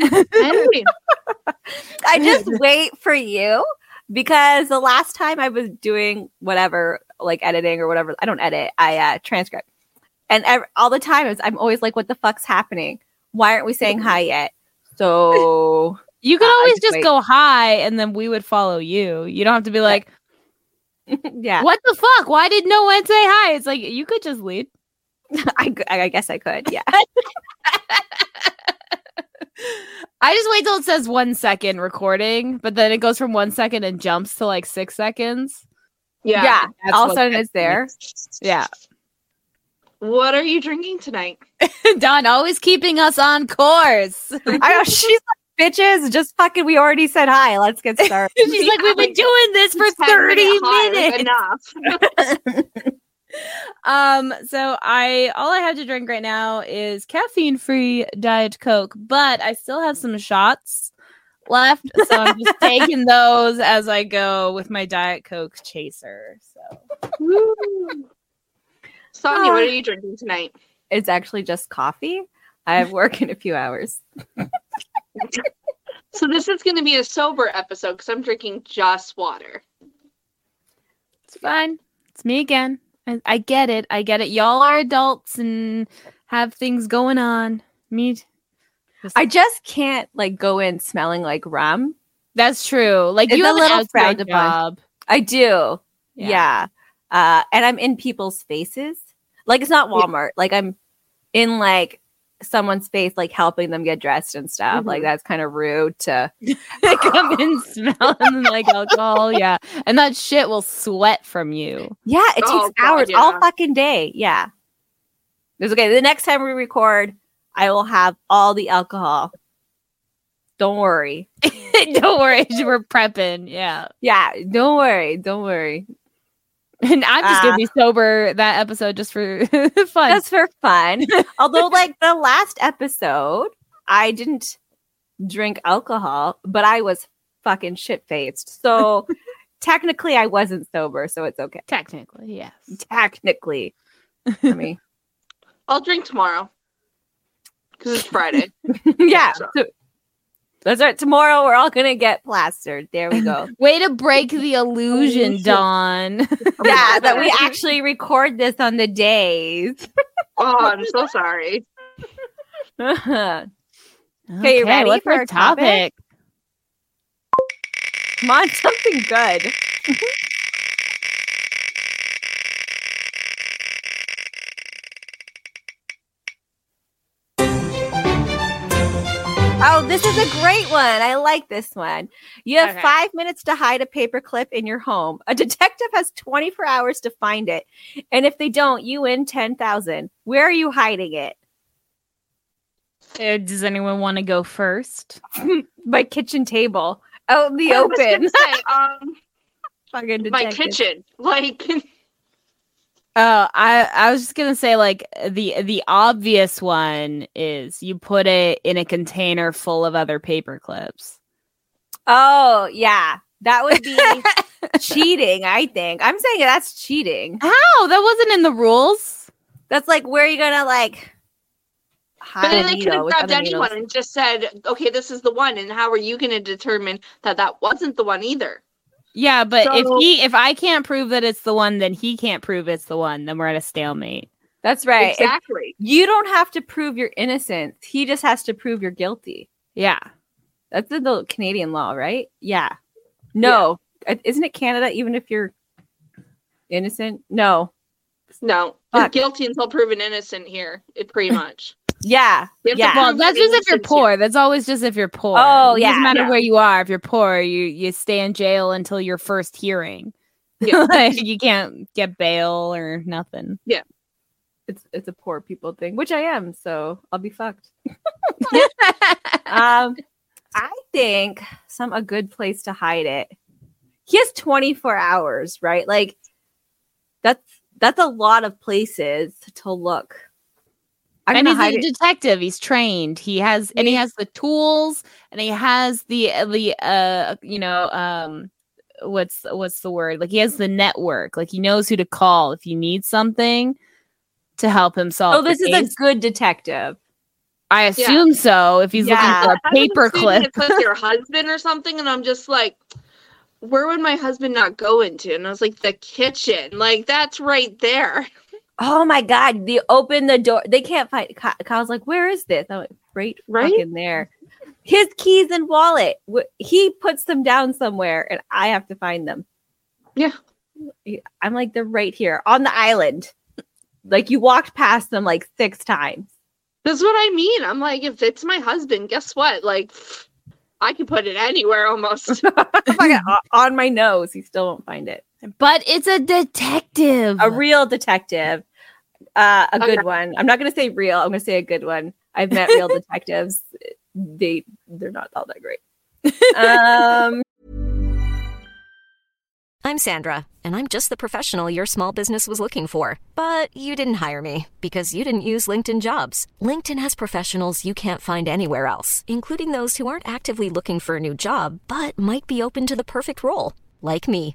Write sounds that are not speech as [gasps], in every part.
[laughs] I just [laughs] wait for you because the last time I was doing whatever, like editing or whatever, I don't edit, I uh, transcript. And ev- all the time, it's, I'm always like, what the fuck's happening? Why aren't we saying hi yet? So, [laughs] You could Uh, always just wait. go hi and then we would follow you. You don't have to be like, yeah, what the fuck? Why did no one say hi? It's like, you could just lead. I guess I could. Yeah. I just wait till it says one second recording, but then it goes from one second and jumps to like six seconds. Yeah. Yeah. All of a sudden it's there. Yeah. What are you drinking tonight? [laughs] Dawn always keeping us on course. [laughs] I know she's like, bitches, just fucking, we already said hi. Let's get [laughs] started. She's like, we've been doing this for 30 minute hard is minutes. Enough. Um, so I all I have to drink right now is caffeine free Diet Coke, but I still have some shots left. So I'm just [laughs] taking those as I go with my Diet Coke chaser. So Woo. Sonia, what are you drinking tonight? It's actually just coffee. I have work in a few hours. [laughs] So this is going to be a sober episode because I'm drinking just water. it's fine. It's me again. I, I get it. I get it. Y'all are adults and have things going on. Me I just can't like go in smelling like rum. That's true. Like It's you a have an little outside frowned upon. job. I do. Yeah. Yeah. Uh, and I'm in people's faces. Like it's not Walmart. Like I'm in like someone's face, like helping them get dressed and stuff. Like mm-hmm. that's kind of rude to. they [laughs] come in smelling like alcohol. Yeah. And that shit will sweat from you. Yeah, it Oh, takes God, hours, all fucking day. Yeah. It's okay. The next time we record, I will have all the alcohol. Don't worry. [laughs] Don't worry. We're prepping. Yeah. Yeah, don't worry. Don't worry. [laughs] And I'm just Ah. going to be sober that episode just for [laughs] fun. Just for fun. [laughs] Although, like the last episode, I didn't drink alcohol, but I was fucking shit faced. So technically, I wasn't sober. So it's okay. Technically, yes. Technically. I mean, I'll drink tomorrow because it's Friday. yeah. So- So, that's right. Tomorrow, we're all going to get plastered. There we go. [laughs] Way to break the illusion, [laughs] Dawn. [laughs] yeah, that we actually record this on the days. Oh, I'm so sorry. okay, you ready what's for our our topic? Come on, something good. Oh, this is a great one. I like this one. You have Okay. five minutes to hide a paperclip in your home. A detective has 24 hours to find it. And if they don't, you win 10,000. Where are you hiding it? Uh, Does anyone want to go first? [laughs] My kitchen table. Out in the I open. say, [laughs] um, my kitchen. Like, [laughs] Oh, I I was just gonna say like the the obvious one is you put it in a container full of other paper clips. Oh, yeah. That would be [laughs] cheating, I think. I'm saying that's cheating. How? That wasn't in the rules. That's like where are you gonna like but hide then a they could needle have with grabbed anyone needles? and just said, "Okay, this is the one." And how are you going to determine that that wasn't the one either? Yeah, but if he if I can't prove that it's the one, then he can't prove it's the one. Then we're at a stalemate. That's right. If- Exactly. you don't have to prove your innocence. He just has to prove you're guilty. Yeah. That's in the Canadian law, right? Yeah. No. Uh, Isn't it Canada even if you're innocent? No. No, you're guilty until proven innocent here. It pretty much. Yeah. You to Yeah. Well, that's just if you're poor. That's always just if you're poor. Oh, it yeah, doesn't matter yeah. where you are. If you're poor, you you stay in jail until your first hearing. Yeah. [laughs] like you can't get bail or nothing. Yeah. It's it's a poor people thing, which I am, so I'll be fucked. [laughs] um I think some a good place to hide it. He has 24 hours, right? Like that's that's a lot of places to look. I'm and he's hide a it. detective. He's trained. He has and he He- has the tools and he has the the uh you know um what's what's the word? Like he has the network. Like he knows who to call if you need something to help him solve. Oh, the this is case. a good detective. I assume so. If he's Yeah. looking for a was paper clip. It's with your [laughs] husband or something, and I'm just like, where would my husband not go into? And I was like, the kitchen. Like that's right there. Oh my god! They open the door. They can't find. Kyle's like, "Where is this?" I'm like, "Right, Right? in there." His keys and wallet. He puts them down somewhere, and I have to find them. Yeah. I'm like, they're right here on the island. Like you walked past them like six times. That's what I mean. I'm like, if it's my husband, guess what? Like, I can put it anywhere almost. [laughs] Oh on my nose. He still won't find it. But it's a detective. A real detective. Uh, a good Okay. one. I'm not gonna say real. I'm gonna say a good one. I've met real [laughs] detectives. They they're not all that great. [laughs] Um, I'm Sandra, and I'm just the professional your small business was looking for. But you didn't hire me because you didn't use LinkedIn jobs. LinkedIn has professionals you can't find anywhere else, including those who aren't actively looking for a new job but might be open to the perfect role, like me.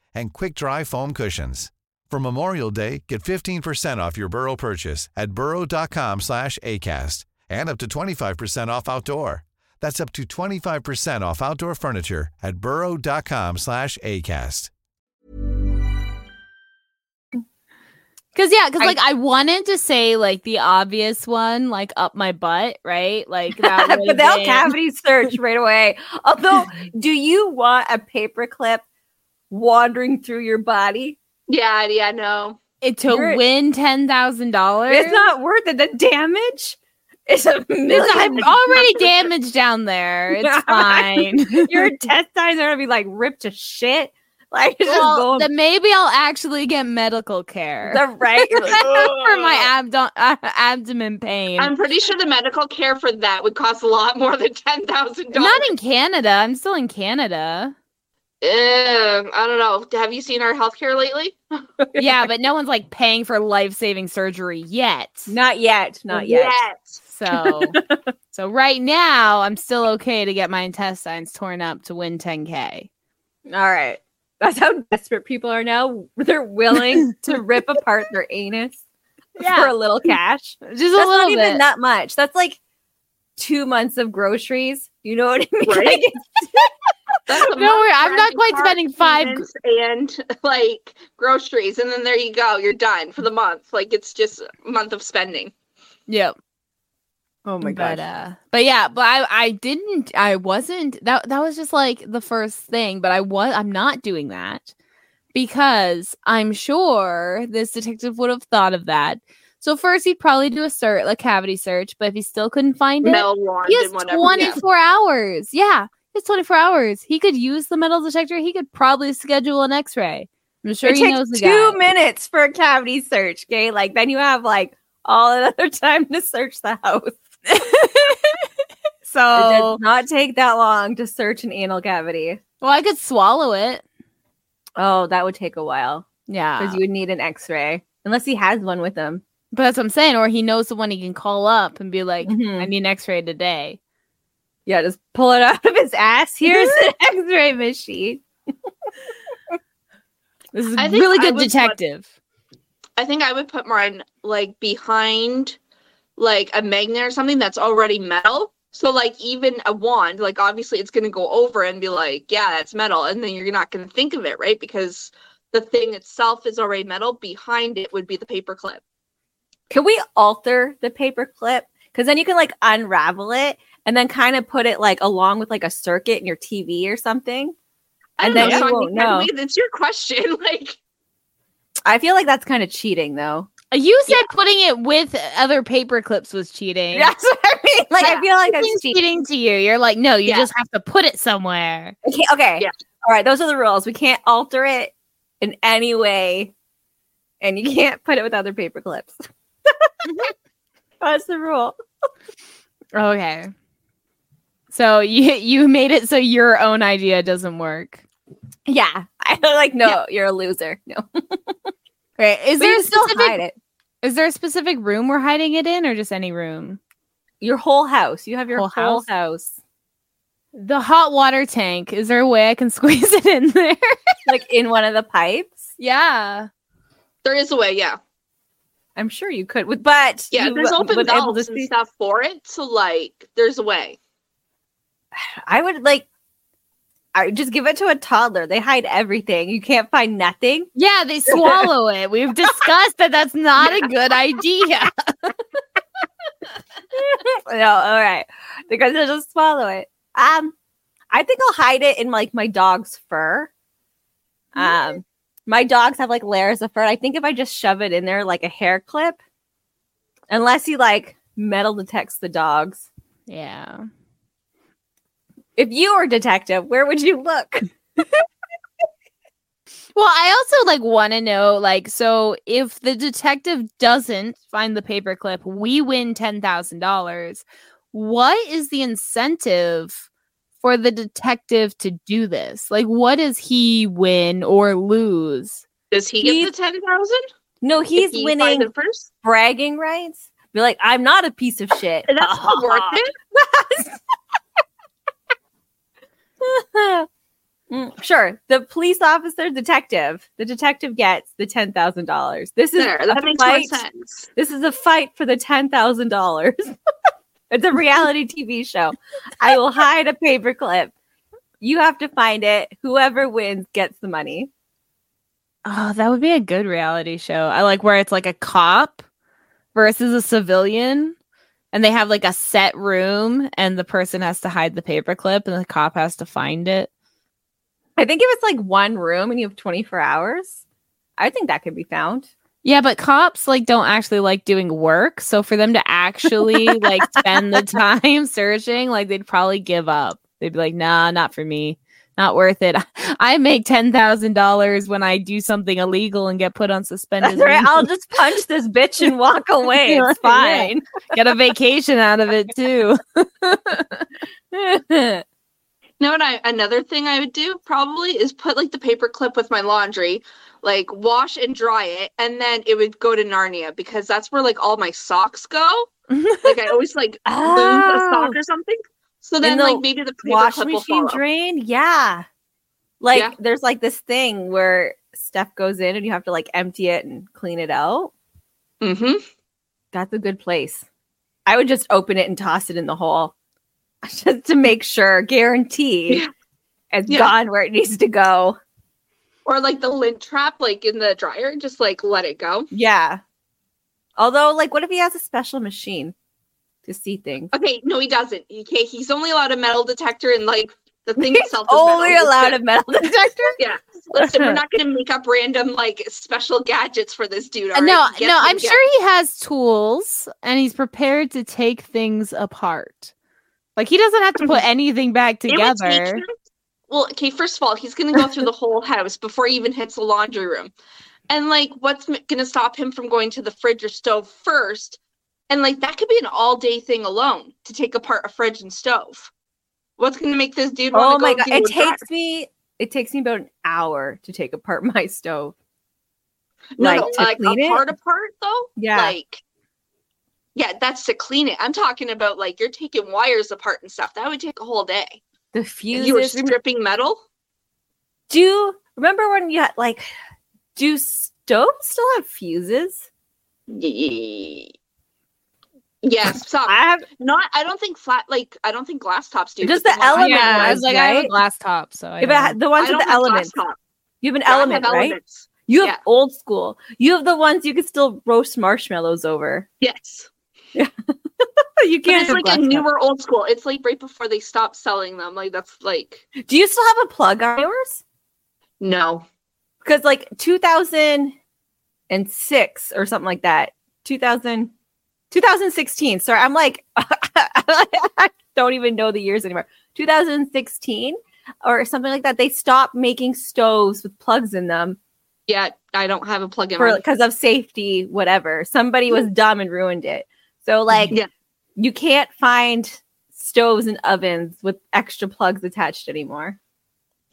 and quick-dry foam cushions. For Memorial Day, get 15% off your Burrow purchase at burrow.com/acast and up to 25% off outdoor. That's up to 25% off outdoor furniture at burrow.com/acast. Cause yeah, cause I- like I wanted to say like the obvious one, like up my butt, right? Like that [laughs] but would've they'll cavity search right away. Although, [laughs] do you want a paperclip wandering through your body? yeah, yeah, no. it to You're- win ten thousand dollars. It's not worth it. The damage is a million. I'm already damaged down there. It's [laughs] fine. [laughs] Your intestines are gonna be like ripped to shit. [laughs] Like it's just well, going then maybe I'll actually get medical care the right. Like, for my "Ugh." abdo- uh, abdomen pain. I'm pretty sure the medical care for that would cost a lot more than ten thousand dollars. not in Canada. I'm still in Canada. I don't know. Have you seen our healthcare lately? [laughs] yeah, but no one's like paying for life saving surgery yet. Not yet. Not yet. So, [laughs] so right now, I'm still okay to get my intestines torn up to win 10k. All right. That's how desperate people are now. They're willing [laughs] to rip apart their anus for a little cash. Just a That's little not bit. even that much. That's like two months of groceries. You know what I mean? Right? Like, That's a worry, I'm not quite spending five and [laughs] like groceries, and then there you go. You're done for the month. Like it's just a month of spending. Yep. oh my but god. uh but yeah but i i didn't i wasn't that that was just like the first thing but i was i'm not doing that because i'm sure this detective would have thought of that so first he'd probably do a search a cavity search but if he still couldn't find it Mel wand he has and whatever. 24 hours yeah has 24 hours he could use the metal detector he could probably schedule an x-ray i'm sure it he knows the two guy. minutes for a cavity search. Okay, like then you have like all [laughs] another time to search the house. [laughs] So it does not take that long to search an anal cavity. well i could swallow it Oh, that would take a while yeah because you would need an X-ray unless he has one with him. But that's what I'm saying. Or he knows the one he can call up and be like, Mhm. I need an x ray today. Yeah, just pull it out of his ass. [laughs] Here's an X-ray machine. [laughs] This is a I think really good detective. I think I would put mine like behind like a magnet or something that's already metal. So like even a wand, like obviously it's gonna go over and be like, yeah, that's metal, and then you're not gonna think of it, right? Because the thing itself is already metal. Behind it would be the paper clip. Can we alter the paper clip? Because then you can like unravel it and then kind of put it like along with like a circuit in your TV or something. I And don't then know, you Sonia, won't know. It's your question. [laughs] Like, I feel like that's kind of cheating though. You said putting it with other paper clips was cheating. [laughs] That's what I mean. Like I feel like that's It's cheating. cheating to you. You're like, no, you Yeah. just have to put it somewhere. Okay, okay. Yeah. All right, those are the rules. We can't alter it in any way, and you can't put it with other paper clips. Mm-hmm. [laughs] That's the rule. Okay. So [laughs] you you made it so your own idea doesn't work. Yeah, I don't like. No, you're a loser. No, [laughs] Right. Is But there you a still specific hide it. is there a specific room we're hiding it in or just any room? Your whole house. You have your Whole whole, house? house. The hot water tank. Is there a way I can [laughs] squeeze it in there? like in one of the pipes. yeah. there is a way, yeah. I'm sure you could, with but Yeah, you there's w- open would able valves and stuff for it. So, like, there's a way. I would like. I just give it to a toddler. They hide everything. You can't find nothing. Yeah, they [laughs] swallow it. We've discussed that that's not a good idea. [laughs] no, all right. Because gonna just swallow it. Um, I think I'll hide it in like my dog's fur. Um, my dogs have like layers of fur. I think if I just shove it in there like a hair clip, unless he like metal detects the dogs. Yeah. If you were a detective, where would you look? [laughs] Well, I also like want to know like so if the detective doesn't find the paperclip, we win $10,000. What is the incentive for the detective to do this? Like what does he win or lose? Does he He's- get the 10,000? No, he's he winning finds it first? bragging rights. Be like, I'm not a piece of shit. That's not worth [laughs] it. [laughs] Mm, sure. The police officer, detective, the detective gets the ten thousand dollars. This is There, a that makes fight. more sense. This is a fight for the ten thousand dollars. [laughs] it's a reality TV show. I will hide a paperclip. You have to find it. Whoever wins gets the money. Oh, that would be a good reality show. I like where it's like a cop versus a civilian and they have like a set room and the person has to hide the paperclip and the cop has to find it. I think if it's like one room and you have twenty four hours, I think that could be found. Yeah, but cops like don't actually like doing work, so for them to actually [laughs] like spend the time [laughs] searching, like they'd probably give up. They'd be like, "Nah, not for me. Not worth it. [laughs] I make $10,000 when I do something illegal and get put on suspended That's right. I'll just punch this bitch and [laughs] walk away. It's Yeah. fine. [laughs] get a vacation out of it too." You know what? I another thing I would do probably is put like the paper clip with my laundry, like wash and dry it, and then it would go to Narnia because that's where like all my socks go. Like I always like lose a Oh. sock or something. So then the like maybe the paper wash machine drain yeah like Yeah. there's like this thing where stuff goes in and you have to like empty it and clean it out Mm-hmm. that's a good place i would just open it and toss it in the hole [laughs] just to make sure guarantee Yeah. it's Yeah. gone where it needs to go Or like the lint trap, like in the dryer, just like let it go. yeah although like what if he has a special machine to see things Okay, no, he doesn't. Okay, he's only allowed a metal detector and like the thing He's itself. is only metal. allowed a metal [laughs] detector Yeah, listen, we're [laughs] not going to make up random like special gadgets for this dude. Uh, no, right? No, I'm sure he has tools and he's prepared to take things apart. Like he doesn't have to put [laughs] anything back It would take together. Well, okay, first of all, he's going to go through the whole house before he even hits the laundry room. And like, what's going to stop him from going to the fridge or stove first? And like, that could be an all day thing alone to take apart a fridge and stove. What's going to make this dude oh my go god it takes me it takes me about an hour to take apart [laughs] my stove No, like, no, to like clean it? apart apart though. Yeah. Like, yeah, that's to clean it. I'm talking about like you're taking wires apart and stuff. That would take a whole day. the fuse. you were stripping metal. do you remember when you had like do stoves still have fuses Ye- Yes, some. i have Not. I don't think flat. Like I don't think glass tops do. Just but the element have- yeah, I was ones, like, I have a glass top, so I if it ha- don't- the ones I with the have glass elements you have an Yeah, I have element right elements. you have Yeah. old school you have the ones you can still roast marshmallows over Yes. Yeah. [laughs] you can't. it's like a cup. newer old school. It's like right before they stopped selling them. Like that's like Do you still have a plug on yours? no. Because like 2006 or something like that. 2000, 2016. Sorry, I'm like I [laughs] don't even know the years anymore. 2016 or something like that. They stopped making stoves with plugs in them Yeah, I don't have a plug-in. because of safety, whatever. Somebody was dumb and ruined it. So like Yeah. you can't find stoves and ovens with extra plugs attached anymore.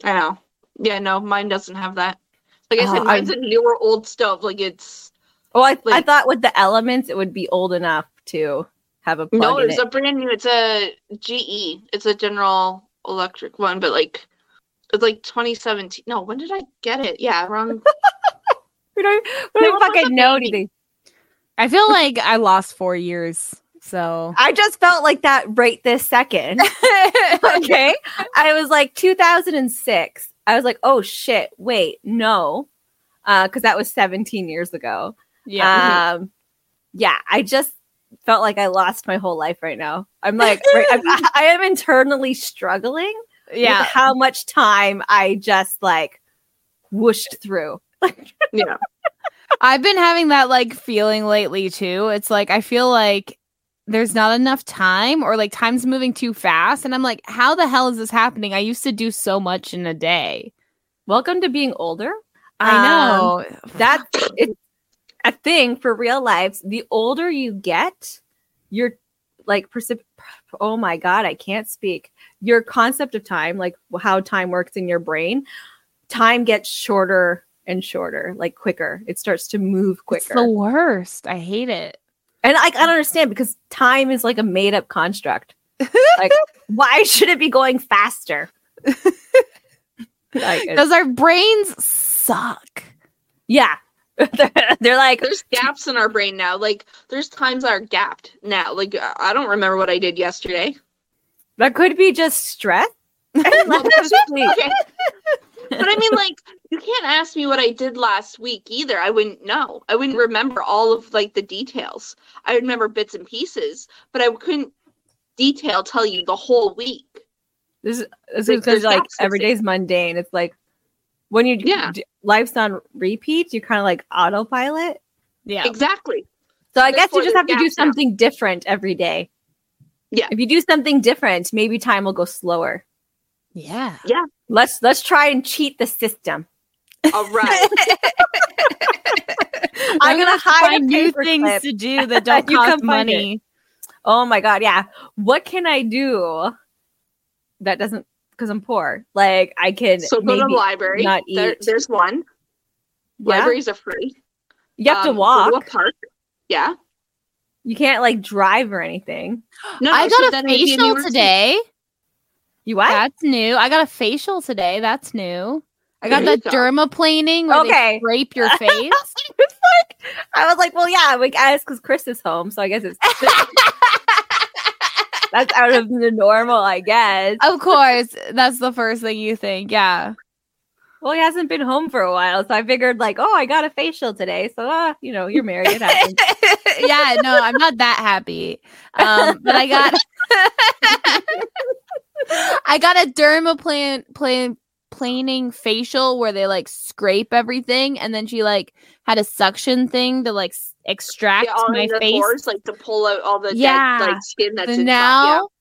I know. Yeah, no, mine doesn't have that. Like I said, oh, mine's a newer old stove. Like it's Oh, I, I thought with the elements it would be old enough to have a plug no, it's it. a brand new. It's a GE. It's a General Electric one, but like it's like 2017. No, when did I get it? Yeah, around. [laughs] we don't, we don't No, fucking know anything. I feel like I lost four years. So I just felt like that right this second. [laughs] okay. I was like 2006. I was like, oh shit, wait, no. Uh, because that was 17 years ago. Yeah. Um, yeah, I just felt like I lost my whole life right now. I'm like, right, I'm, [laughs] I am internally struggling yeah. with how much time I just like whooshed through. [laughs] yeah, I've been having that like feeling lately too. It's like I feel like there's not enough time or like time's moving too fast and I'm like how the hell is this happening? I used to do so much in a day. Welcome to being older. I Um, know. That's [sighs] it's a thing for real lives. The older you get, your like oh my god, I can't speak. Your concept of time, like how time works in your brain, time gets shorter and shorter, like quicker. It starts to move it's quicker. the worst. I hate it. and I, I don't understand because time is like a made up construct. like, [laughs] why should it be going faster? [laughs] like, it's- our brains suck. yeah. [laughs] they're, like, there's gaps in our brain now. Like there's times that are gapped now. Like I don't remember what I did yesterday. that could be just stress. Well, [laughs] that's- okay. But I mean, like, you can't ask me what I did last week either. I wouldn't know. I wouldn't remember all of like the details. I remember bits and pieces, but I couldn't detail tell you the whole week. This is Like, because like gaps every mundane. It's like when you Yeah. d- life's on repeat, you kind of like autopilot. Yeah. Exactly. So I That's guess you just have to do gaps now. something different every day. Yeah. If you do something different, maybe time will go slower. Yeah. Yeah let's let's try and cheat the system. All right. [laughs] I'm gonna hide a find new paperclip. things to do [laughs] that don't You cost come it. money. Oh my god, yeah. What can I do that doesn't because I'm poor? Like I can. so go to the library. not There- there's one. Yeah. Libraries are free. you have to Um, go walk. to a park. Yeah. You can't like drive or anything. No, I so got a then it'd be facial university. today. You what? That's new. I got a facial today. That's new. I got There the dermaplaning where Okay. they scrape your [laughs] face. it's like I was like, well, yeah, like guys, because Chris is home, so I guess it's [laughs] that's out of the normal, I guess. of course, that's the first thing you think. Yeah. Well, he hasn't been home for a while, so I figured like, oh, I got a facial today, so uh, you know, you're married, it happens. [laughs] yeah, no, I'm not that happy. Um, but I got [laughs] I got a dermaplan plan planing facial where they like scrape everything and then she like had a suction thing to like extract Yeah, my the face. pores, like to pull out all the Yeah. dead like skin that's So in now top.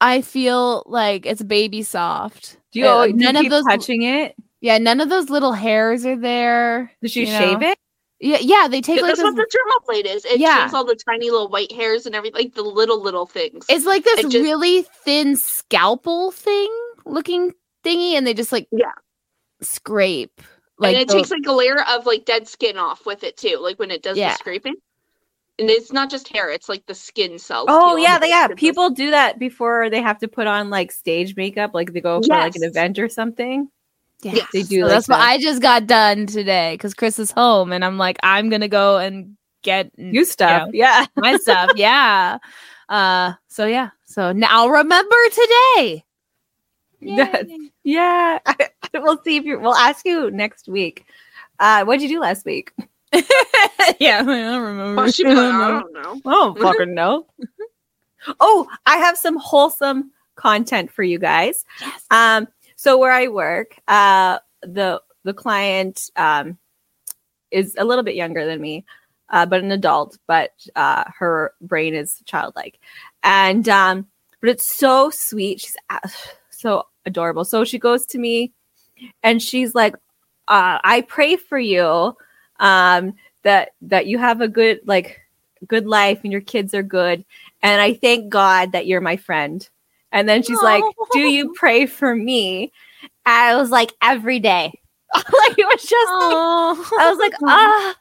I feel like it's baby soft. Do you, Uh, do you keep touching it? Yeah, none of those little hairs are there. Did she you shave know? it? Yeah, yeah, they take Yeah, like that's this. what the dermal is. It Yeah. shaves all the tiny little white hairs and everything, like the little little things. It's like this it just- really thin scalpel thing looking thingy, and they just like Yeah. scrape. Like and it the- takes like a layer of like dead skin off with it too, like when it does Yeah. the scraping. And it's not just hair; it's like the skin cells. Oh too, yeah, they, yeah. skin cells. People do that before they have to put on like stage makeup, like they go for like an event or something. Yes. They do So like that's what that. I just got done today because Chris is home, and I'm like, I'm gonna go and get You stuff, yeah. my stuff. Yeah. [laughs] Uh. So yeah. So now remember today. That's- Yay. Yeah, [laughs] we'll see if you. We'll ask you next week. Uh, what'd you do last week? [laughs] yeah, [laughs] I don't remember. Well, she'd I don't know. I don't fucking know. oh, I have some wholesome content for you guys. Yes. Um, so where I work, uh, the the client um is a little bit younger than me, uh, but an adult, but uh, her brain is childlike, and um, but it's so sweet. She's uh, [sighs] so adorable. So she goes to me, and she's like, uh, "I pray for you, um, that that you have a good like." good life and your kids are good and i thank god that you're my friend and then she's like do you pray for me I was like every day. [laughs] like it was just like, Oh, I was like, [laughs] ah,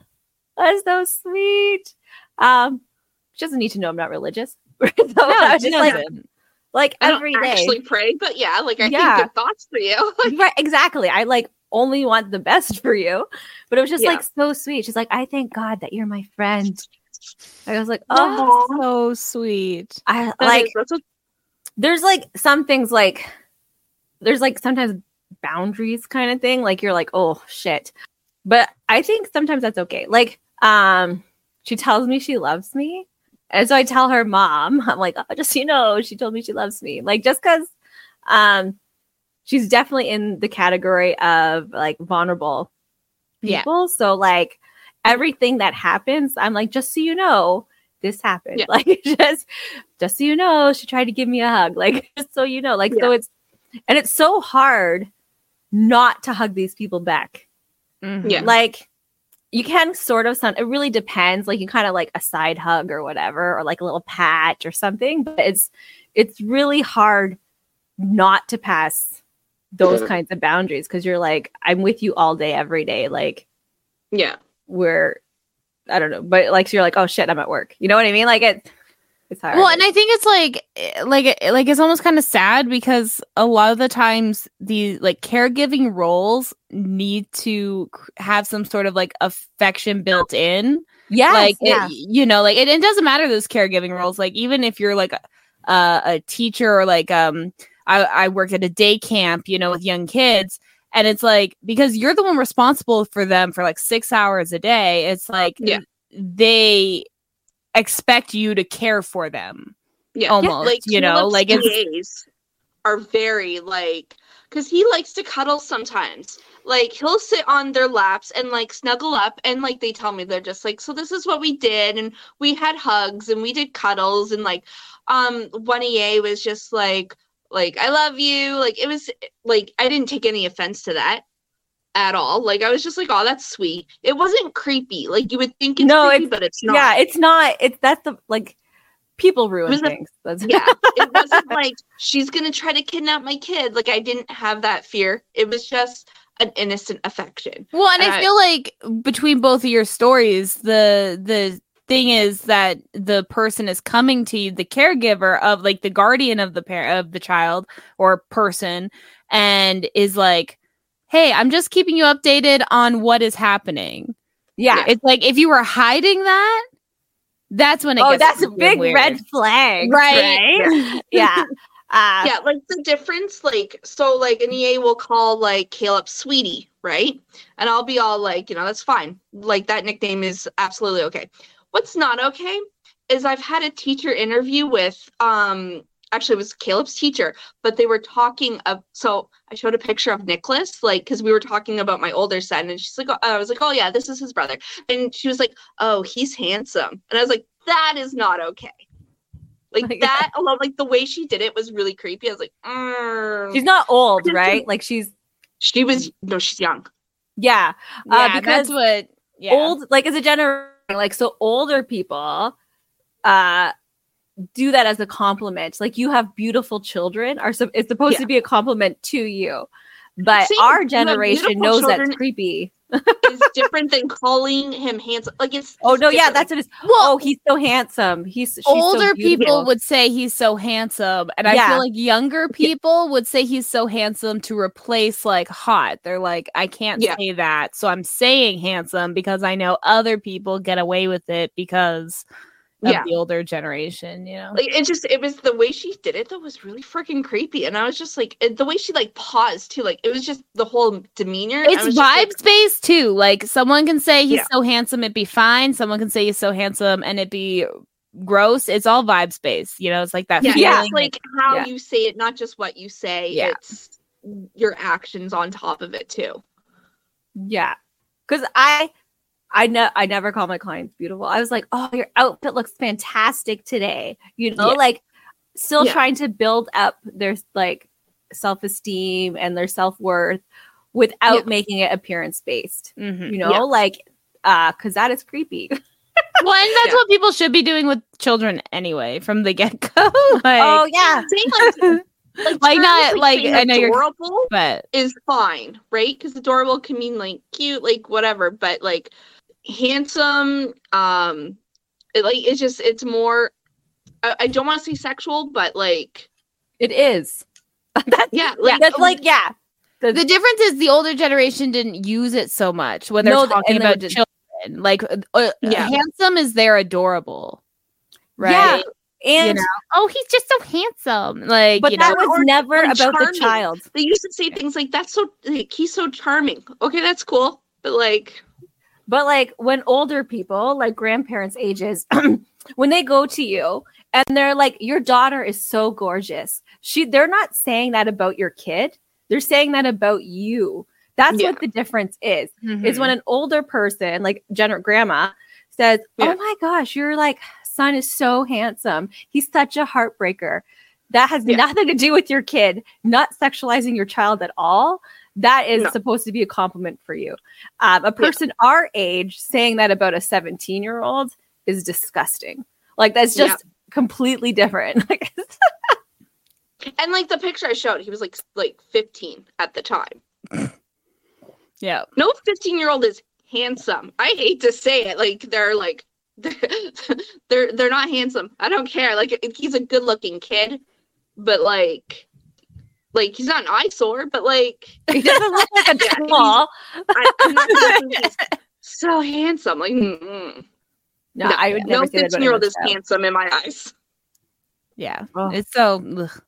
that's so sweet. Um, she doesn't need to know I'm not religious. [laughs] so I was just like. Like I don't every day. actually pray, but yeah, like I Yeah. think good thoughts for you. [laughs] Right, exactly. I like only want the best for you. But it was just Yeah. like so sweet. She's like, I thank God that you're my friend. I was like, oh, so sweet. I that like is- there's like some things like there's like sometimes boundaries kind of thing like you're like oh shit but i think sometimes that's okay like um she tells me she loves me and so i tell her mom i'm like oh just so you know she told me she loves me like just because um she's definitely in the category of like vulnerable Yeah. people so like everything that happens i'm like just so you know this happened Yeah. [laughs] like just just so you know she tried to give me a hug like [laughs] just so you know like so it's and it's so hard not to hug these people back Mhm. Yeah. like you can sort of sound it really depends like you kind of like a side hug or whatever or like a little pat or something but it's it's really hard not to pass those Mhm. kinds of boundaries because you're like i'm with you all day every day like yeah. we're i don't know but like so you're like oh shit i'm at work you know what i mean like it it's hard Well, and I think it's like, eh, like, eh, like it's almost kind of sad because a lot of the times the like caregiving roles need to have some sort of like affection built in. yes, like, yeah. you know, like it, it doesn't matter those caregiving roles. Like, even if you're like a, a, a teacher or like, um, I, I worked at a day camp, you know, with young kids. And it's like because you're the one responsible for them for like six hours a day. It's like Yeah. they expect you to care for them. Yeah. almost like you know like it's are very like because he likes to cuddle sometimes. Like he'll sit on their laps and like snuggle up and like they tell me they're just like so this is what we did and we had hugs and we did cuddles and like um one ea was just like like i love you. Like it was like i didn't take any offense to that at all. Like i was just like oh that's sweet. It wasn't creepy. Like you would think it's No, creepy it's- but it's not. yeah it's not. It's that's the like people ruin was a- things. That's yeah [laughs] it wasn't like she's gonna try to kidnap my kid. Like i didn't have that fear. It was just an innocent affection. Well and And i I- feel like between both of your stories the the thing is that the person is coming to you the caregiver of like the guardian of the parent of the child or person and is like hey i'm just keeping you updated on what is happening. Yeah. It's like if you were hiding that that's when it oh gets that's a big weird. red flag Right. [laughs] yeah. Uh, yeah like the difference like so like an ea will call like caleb sweetie right? And i'll be all like you know that's fine. Like that nickname is absolutely okay. What's not okay is i've had a teacher interview with um actually it was caleb's teacher but they were talking of so i showed a picture of nicholas like because we were talking about my older son and she's like oh, i was like oh yeah this is his brother. And she was like oh he's handsome. And i was like that is not okay. Like Like- [laughs] that alone like the way she did it was really creepy. I was like mm. she's not old right? Like she's she was no she's young. Yeah yeah Uh, that's because what yeah. old like as a general like so older people uh do that as a compliment. Like you have beautiful children are so it's supposed Yeah. to be a compliment to you but See, our generation knows that's creepy. is [laughs] different than calling him handsome like it's oh no yeah that's what it's well oh he's so handsome. He's she's so older people would say he's so handsome and i feel like younger people would say he's so handsome to replace like hot. They're like i can't Yeah. say that so i'm saying handsome because i know other people get away with it because of Yeah. the older generation, you know. Like it just it was the way she did it that was really freaking creepy, and I was just like it, the way she like paused too, like it was just the whole demeanor. It's just like, based too. Like someone can say he's Yeah. so handsome, it'd be fine. Someone can say he's so handsome and it'd be gross. It's all vibes based. You know, it's like that yeah, it's like how Yeah. you say it, not just what you say. Yeah. It's your actions on top of it too. Yeah. Cause I I know I never call my clients beautiful. I was like, oh, your outfit looks fantastic today. You know, Yeah. like still Yeah. trying to build up their like self-esteem and their self-worth without Yeah. making it appearance based. Mhm. You know, Yeah. like uh because that is creepy. [laughs] Well, and that's Yeah. what people should be doing with children anyway from the get go. [laughs] like, oh yeah. Saying [laughs] like like, Like, not- like, saying I know you're- adorable but is fine, right? Because adorable can mean like cute, like whatever, but like handsome, um, it, like it's just it's more. I, I don't want to say sexual, but like It is. [laughs] that's yeah, yeah, like that's like yeah. the difference is the older generation didn't use it so much when they're No, talking and they about didn't. children. Like, uh, uh, Yeah. handsome is they're adorable, right? Yeah. And you know, oh, he's just so handsome. Like, but you that know, was or- never or about the child. they used to say things like that's so like, he's so charming. Okay, that's cool, but like But like when older people, like grandparents' ages, [clears throat] when they go to you and they're like, "Your daughter is so gorgeous," she they're not saying that about your kid. They're saying that about you. That's Yeah. what the difference is. Mm-hmm. Is when an older person, like Jenner grandma, says, Yeah. "Oh my gosh, your like son is so handsome. He's such a heartbreaker." That has Yeah. nothing to do with your kid, not sexualizing your child at all. That is No. supposed to be a compliment for you. Um, a person our age saying that about a 17 year old is disgusting. Like that's Yeah. just completely different. [laughs] Like, and like the picture I showed, he was like like 15 at the time. [clears throat] yeah. No 15 year old is handsome. I hate to say it, like they're like [laughs] they're they're not handsome. I don't care. Like he's a good looking kid, but like like he's not an eyesore, but like [laughs] he doesn't look like a [laughs] doll. I, I'm not [laughs] he's so handsome. Like mm-mm. No, I would no never say that about 15 year old is handsome in my eyes. Yeah. Oh. It's so ugh.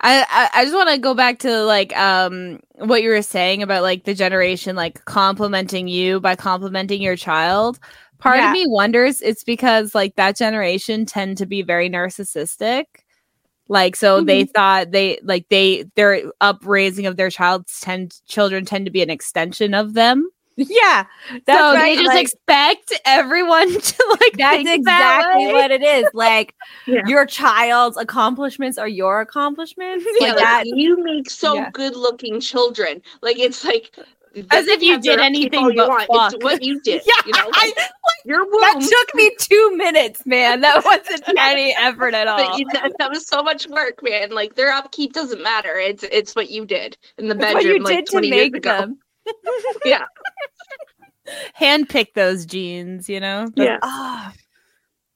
I, I I just want to go back to like um what you were saying about like the generation like complimenting you by complimenting your child. Part Yeah. of me wonders it's because like that generation tend to be very narcissistic. Like so Mm-hmm. they thought they like they their upraising of their child's tend children tend to be an extension of them. Yeah, that's so right. they just like, expect everyone [laughs] to like that's think that exactly what it is. Like [laughs] Yeah. your child's accomplishments are your accomplishments. [laughs] Yeah, Like like, that. you make so Yeah. good looking children. Like it's like As if you did anything but want. fuck. It's what you did. [laughs] Yeah, you know, I- like, your womb. That took me two minutes, man. That [laughs] wasn't [laughs] any effort at but all. you- that, that was so much work, man. Like their upkeep doesn't matter. It's it's what you did in the bedroom what you like did to make ago. them. Yeah, handpick those jeans, you know? yeah. Ah.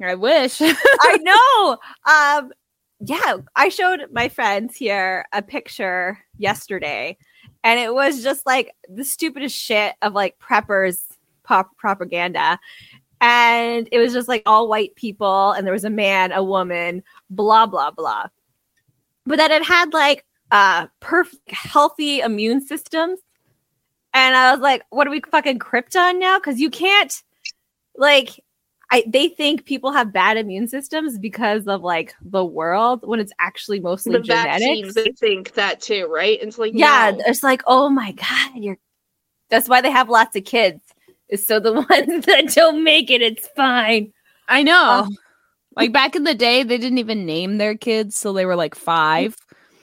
I wish. I know. Um, yeah, I showed my friends here a picture yesterday, and it was just like the stupidest shit of like preppers pop propaganda. And it was just like all white people, and there was a man, a woman, blah blah blah. But that it had like uh perfect healthy immune systems. And I was like, what are we fucking Krypton now? Because you can't like I they think people have bad immune systems because of like the world when it's actually mostly The genetics. vaccines, they think that too, right? It's like yeah, no. it's like, oh my god, you're that's why they have lots of kids. Is so the [laughs] ones that don't make it, it's fine. I know. Oh. like back in the day, they didn't even name their kids, so they were like five.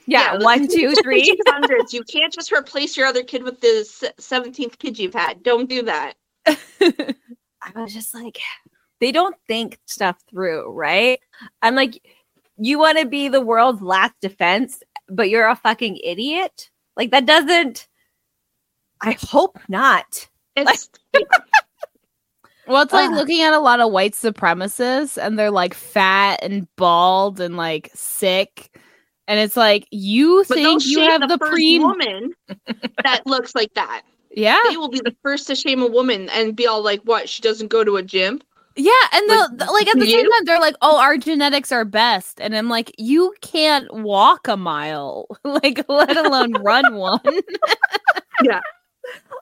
Yeah, Yeah, one, two, three. hundreds. You can't just replace your other kid with the seventeenth kid you've had. Don't do that. [laughs] I was just like, they don't think stuff through, right? I'm like, you want to be the world's last defense, but you're a fucking idiot. Like that doesn't. I hope not. It's [laughs] Well, it's like Ugh. looking at a lot of white supremacists and they're like fat and bald and like sick. And it's like you think you have the, first pre woman that [laughs] looks like that. Yeah. They will be the first to shame a woman and be all like, "What? She doesn't go to a gym." Yeah, and Like, the, the- like at the same time, they're like, "Oh, our genetics are best," and I'm like, "You can't walk a mile, [laughs] like let alone run one." [laughs] Yeah.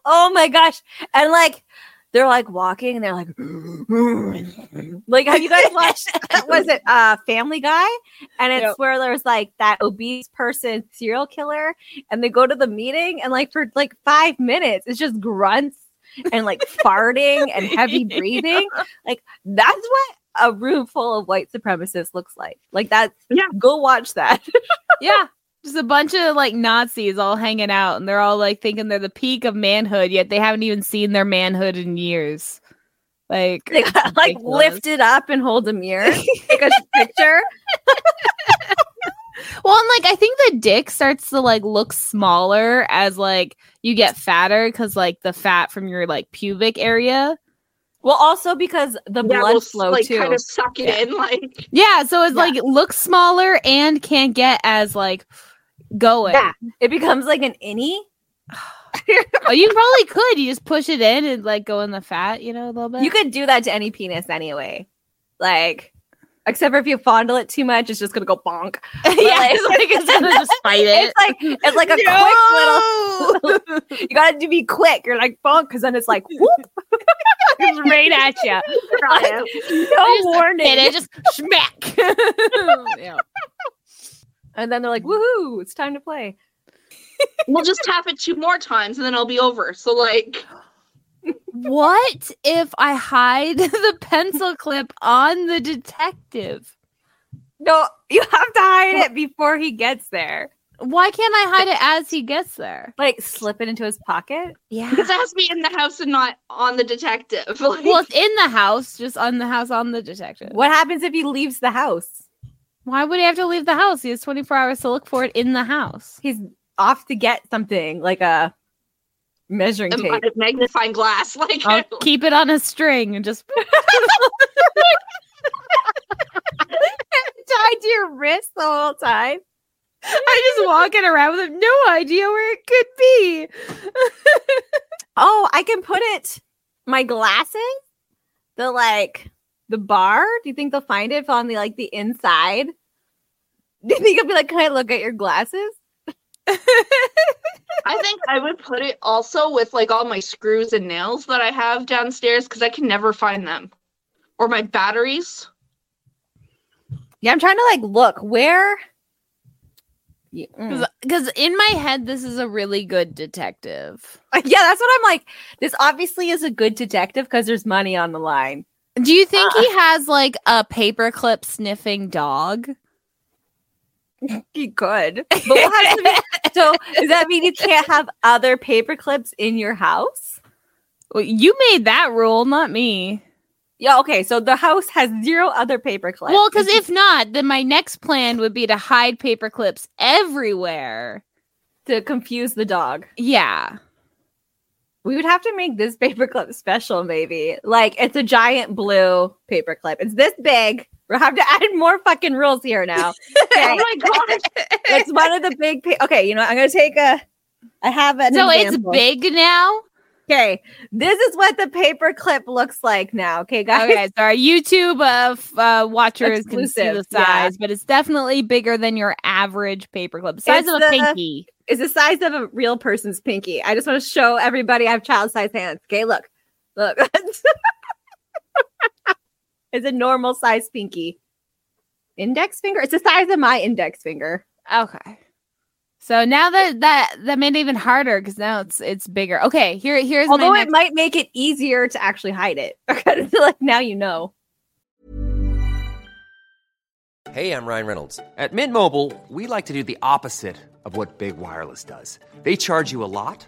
Oh my gosh. And like they're like walking and they're like [laughs] like have you guys watched was it uh Family Guy? And it's Yep. where there's like that obese person serial killer and they go to the meeting and like for like 5 minutes it's just grunts and like farting and heavy [laughs] breathing. Like that's what a room full of white supremacists looks like. Like that's Yeah. go watch that. [laughs] yeah, just a bunch of like Nazis all hanging out, and they're all like thinking they're the peak of manhood, yet they haven't even seen their manhood in years. Like, They got, like lift it up and hold a mirror, [laughs] take a picture. Well, and like I think the dick starts to like look smaller as like you get fatter because like the fat from your like pubic area. Well, also because the Yeah, blood we'll, flow like too. kind of suck it Yeah. in, like Yeah, so it's Yeah. like it looks smaller and can't get as like going. Yeah. It becomes like an innie. [sighs] Oh, you probably could. You just push it in and like go in the fat, you know, a little bit. You could do that to any penis anyway. Like, except for if you fondle it too much, it's just gonna go bonk. [laughs] yeah, it's like it's [laughs] gonna just [laughs] fight it. It's like it's like a quick little. You gotta do be quick. You're like bonk, because then it's like whoop, It's right at you. no just warning. Hit it, just smack. yeah. And then they're like, woohoo! It's time to play. we'll just tap it two more times and then it'll be over. So like What if I hide [laughs] the pencil clip on the detective? No, you have to hide it before he gets there. Why can't I hide it as he gets there? Like slip it into his pocket. Yeah. because it has to be in the house and not on the detective. [laughs] Like, Well, it's in the house, just on the house on the detective. What happens if he leaves the house? Why would he have to leave the house? He has 24 hours to look for it in the house. He's off to get something like a measuring tape. a magnifying glass. [laughs] Like I'll [laughs] keep it on a string and just [laughs] tied to your wrist the whole time. I just walking around with no idea where it could be. Oh, I can put it my glasses, the like the bar. Do you think they'll find it on the like the inside? Do you think it'll be like, can I look at your glasses? I think I would put it also with like all my screws and nails that I have downstairs because I can never find them, or my batteries. Yeah, I'm trying to like look where. Yeah, mm. Because in my head, this is a really good detective. [laughs] yeah, that's what I'm like. This obviously is a good detective because there's money on the line. Do you think he has like a paperclip sniffing dog? [laughs] He could. But what has to be- so does that mean you can't have other paper clips in your house? Well, you made that rule, not me. Yeah, okay. So the house has zero other paper clips. Well, because if not, then my next plan would be to hide paper clips everywhere. to confuse the dog. Yeah. We would have to make this paperclip special, maybe. Like it's a giant blue paperclip. It's this big. We'll have to add more fucking rules here now. [laughs] Okay. Oh my god! it's one of the big. Pa- okay, you know, I'm gonna take a. I have an so example. it's big now. Okay, this is what the paperclip looks like now. Okay, guys. Okay, so our YouTube uh, f- uh, watchers can see the Exclusive, yeah. size, but it's definitely bigger than your average paperclip. Size It's of a the- pinky. It's the size of a real person's pinky. I just want to show everybody I have child size hands. Okay, look, look. [laughs] it's a normal size pinky. Index finger. It's the size of my index finger. Okay. So now that that that made it even harder because now it's it's bigger. Okay, here here's Although my it next- might make it easier to actually hide it. [laughs] like now you know. Hey, I'm Ryan Reynolds. At Mint Mobile, we like to do the opposite of what Big Wireless does. They charge you a lot,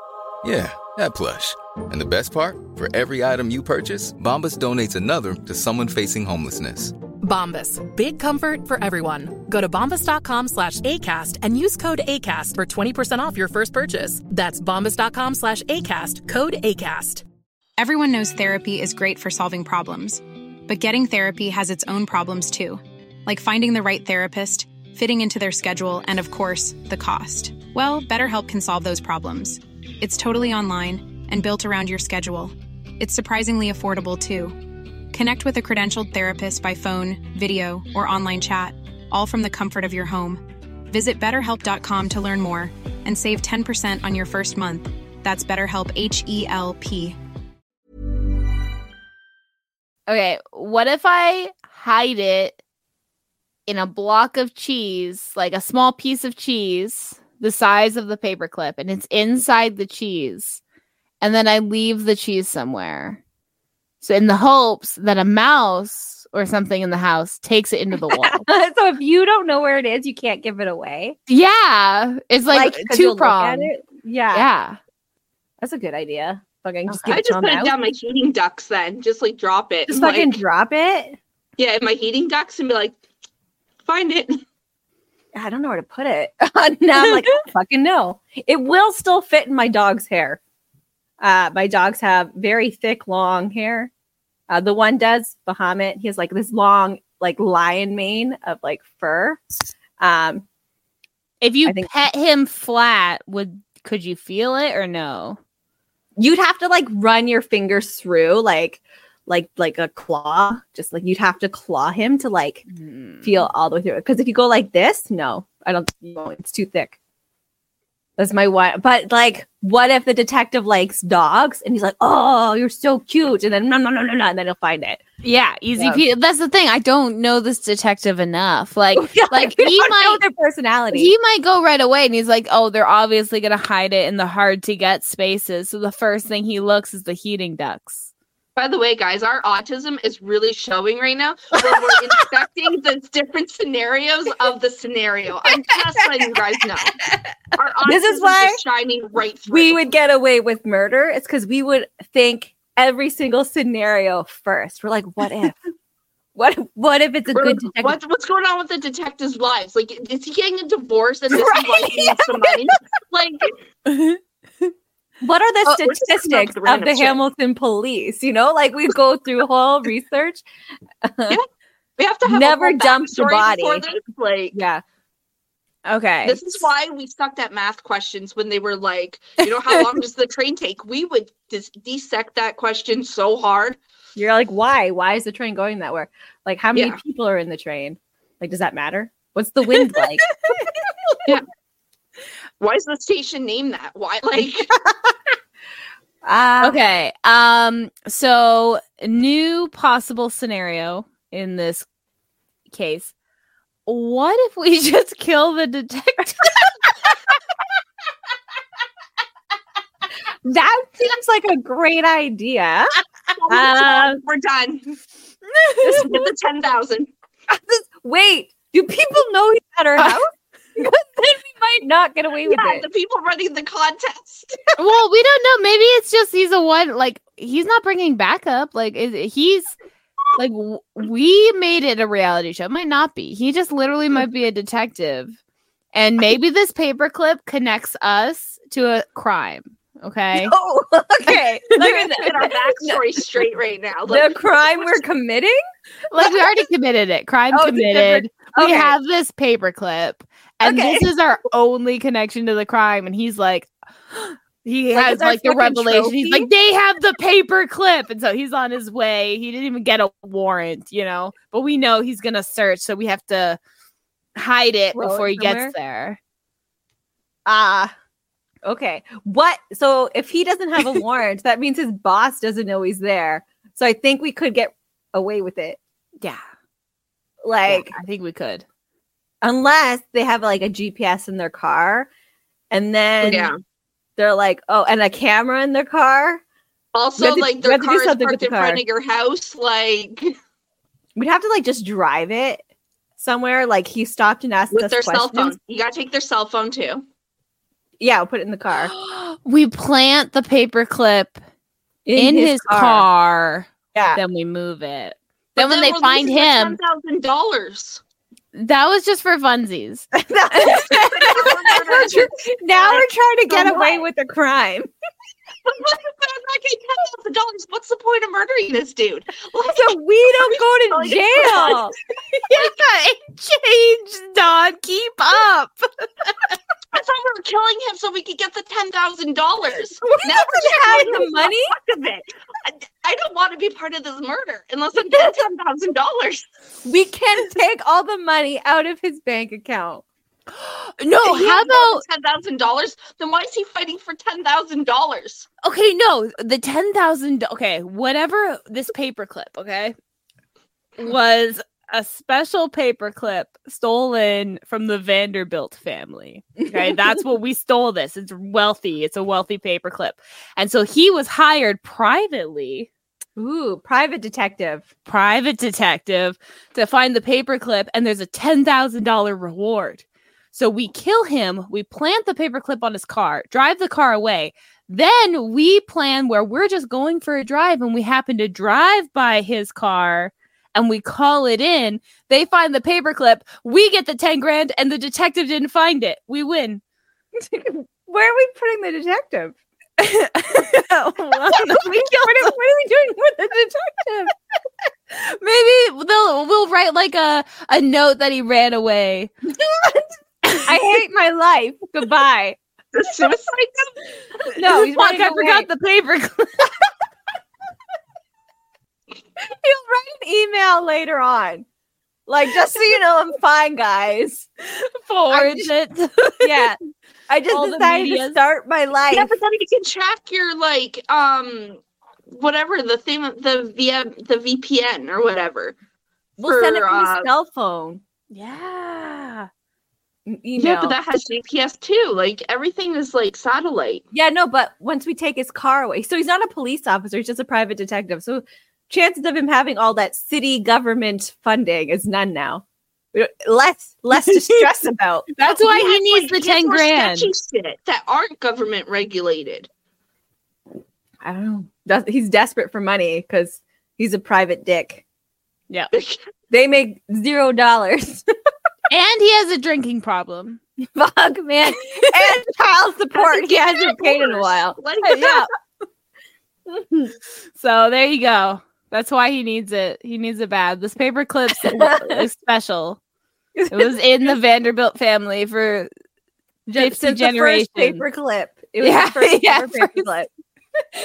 Yeah, that plush. And the best part? For every item you purchase, Bombas donates another to someone facing homelessness. Bombas. Big comfort for everyone. Go to bombas.com slash ACAST and use code ACAST for 20% off your first purchase. That's bombas.com slash ACAST. Code ACAST. Everyone knows therapy is great for solving problems, but getting therapy has its own problems too, like finding the right therapist, fitting into their schedule, and of course, the cost. Well, BetterHelp can solve those problems. It's totally online and built around your schedule. It's surprisingly affordable too. Connect with a credentialed therapist by phone, video, or online chat, all from the comfort of your home. Visit betterhelp.com to learn more and save 10% on your first month. That's BetterHelp H E L P. Okay, what if I hide it in a block of cheese, like a small piece of cheese, the size of the paperclip, and it's inside the cheese, and then I leave the cheese somewhere? So, in the hopes that a mouse or something in the house takes it into the wall. [laughs] so if you don't know where it is, you can't give it away. yeah, it's like, you'll two look prong. Yeah. Yeah. That's a good idea. Fucking just I just put him it down my heating ducts then. Just like drop it. Just like, fucking drop it. yeah, in my heating ducts and be like, find it. I don't know where to put it. [laughs] now I'm like, fucking no. It will still fit in my dog's hair. Uh, my dogs have very thick, long hair. Uh, the one does Bahamut. He has like this long, like lion mane of like fur. Um, If you think- pet him flat, would could you feel it or no? you'd have to like run your fingers through like like like a claw just like you'd have to claw him to like Mm. feel all the way through because if you go like this no i don't it's too thick that's my one but like what if the detective likes dogs and he's like oh you're so cute and then no no no no no and then he'll find it Yeah, easy. Yeah. pe- That's the thing. I don't know this detective enough. Like, [laughs] like [laughs] he might their personality he might go right away and he's like, oh, they're obviously gonna hide it in the hard to get spaces. So the first thing he looks is the heating ducts. By the way, guys, our autism is really showing right now. Where we're [laughs] inspecting the different scenarios of the scenario. I'm just letting you guys know. Our [laughs] autism This is why shining right through. we would get away with murder it's because we would think every single scenario first we're like what if [laughs] what if, what if it's a good detective What, what's going on with the detectives' lives? Like, is he getting a divorce and this Right, is why he needs some money? Like, what are the Oh, we're just coming up statistics of the shit. Hamilton police? You know, like we go through whole [laughs] research. we have to have Never dumped the body. this. Like, Yeah. Okay. This is why we sucked at math questions when they were like, you know, how long [laughs] does the train take? We would dis- dissect that question so hard. You're like, why? Why is the train going that way? Like, how many Yeah. people are in the train? Like, does that matter? What's the wind like? [laughs] Why is the station named that? Why, [laughs] like, Ah, okay. Um. So new possible scenario in this case. What if we [laughs] just kill the detective? that seems like a great idea. uh, Um, we're done. [laughs] Just get the 10,000. Wait, do people know he's at our house? Because [laughs] then we might not get away with Yeah, it. the people running the contest. [laughs] well, we don't know. Maybe it's just he's a one. Like he's not bringing backup. Like is, he's like w- we made it a reality show. It might not be. He just literally might be a detective, and maybe this paperclip connects us to a crime. Okay. [laughs] Oh, okay. Look at Get our backstory straight right now. Like, the crime we're committing? like we already committed it. Crime Oh, it's a committed. We have this paperclip, and Okay. this is our only connection to the crime. And he's like, [gasps] He Like, has like the revelation. He's like, they have the paper clip. And so he's on his way. He didn't even get a warrant, you know, but we know he's going to search. So we have to hide it it before he gets there. Ah, okay. What? So if he doesn't have a warrant, that means his boss doesn't know he's there. So I think we could get away with it. Yeah. Like, I think we could. Unless they have like a GPS in their car, and then yeah. they're like, oh, and a camera in their car. Also, to- like we their have car is parked the in front of your house. Like [laughs] We'd have to like just drive it somewhere. Like he stopped and asked with us their cell questions. phone. You gotta take their cell phone too. Yeah, we'll put it in the car. [gasps] we plant the paper clip in, his, car. Yeah. Then we move it. But Then when they find him, ten thousand dollars. That was just for funsies. [laughs] [laughs] now we're trying to get away with the crime. But what I'm not getting ten thousand dollars? What's the point of murdering this dude? Like, So we don't go to jail. [laughs] [laughs] yeah, it changed, Dawn. Keep up. I thought we were killing him so we could get the ten thousand dollars. Now have we're the money? Of it. I, I don't want to be part of this murder unless I'm getting ten thousand dollars. We can take all the money out of his bank account. No, how about ten thousand dollars? Then why is he fighting for ten thousand dollars? okay? No, the ten thousand. Okay, whatever this paperclip. Okay, mm. was a special paperclip stolen from the Vanderbilt family. Okay, [laughs] that's what we stole. This it's wealthy. It's a wealthy paperclip, and so he was hired privately Ooh, private detective. private detective to find the paperclip, and there's a ten thousand dollar reward. So we kill him, we plant the paperclip on his car, drive the car away. Then we plan where we're just going for a drive, and we happen to drive by his car, and we call it in. They find the paperclip, we get the ten grand, and the detective didn't find it. We win. [laughs] Where are we putting the detective? Well, [laughs] what, are, what are we doing with the detective? Maybe they'll we'll write like a a note that he ran away. [laughs] I hate my life. Goodbye. The suicide? No, he's Fuck, running I away. forgot the paperclip. [laughs] He'll write an email later on. Like, just so you know, I'm fine, guys. Forge it. [laughs] Yeah. I just All decided to start my life. Yeah, but then you can track your like um whatever the thing the via the VPN or whatever. we'll send it for, from uh, his cell phone. yeah. Email. Yeah, but that has GPS too. Like everything is like satellite. Yeah, no, but once we take his car away, so he's not a police officer, he's just a private detective. So chances of him having all that city government funding is none now. Less, less to stress [laughs] about. That's why he has, needs like, the he 10 grand. sketchy shit that aren't government regulated. I don't know. Does- He's desperate for money because he's a private dick. Yeah. [laughs] They make zero dollars. [laughs] And he has a drinking problem. [laughs] Fuck, man. And [laughs] child support he hasn't paid in a while. [laughs] Yeah. So there you go. That's why he needs it. He needs it bad. This paperclip is special. It was in the Vanderbilt family for Just 50 the generations. first paper clip. It was Yeah, the first yeah, paper first- clip.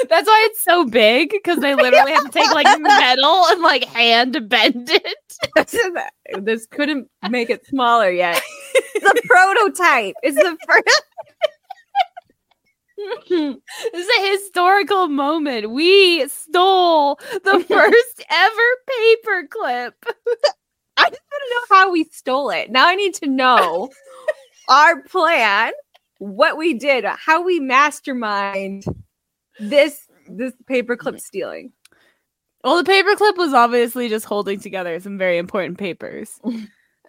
That's why it's so big because they literally have to take like [laughs] metal and like hand bend it. [laughs] this couldn't make it smaller yet. It's [laughs] a prototype. It's the first. This is a historical moment. We stole the first ever paperclip. I just want to know how we stole it. Now I need to know our plan, what we did, how we mastermind this mm. this paperclip stealing. Well, the paperclip was obviously just holding together some very important papers. [laughs] so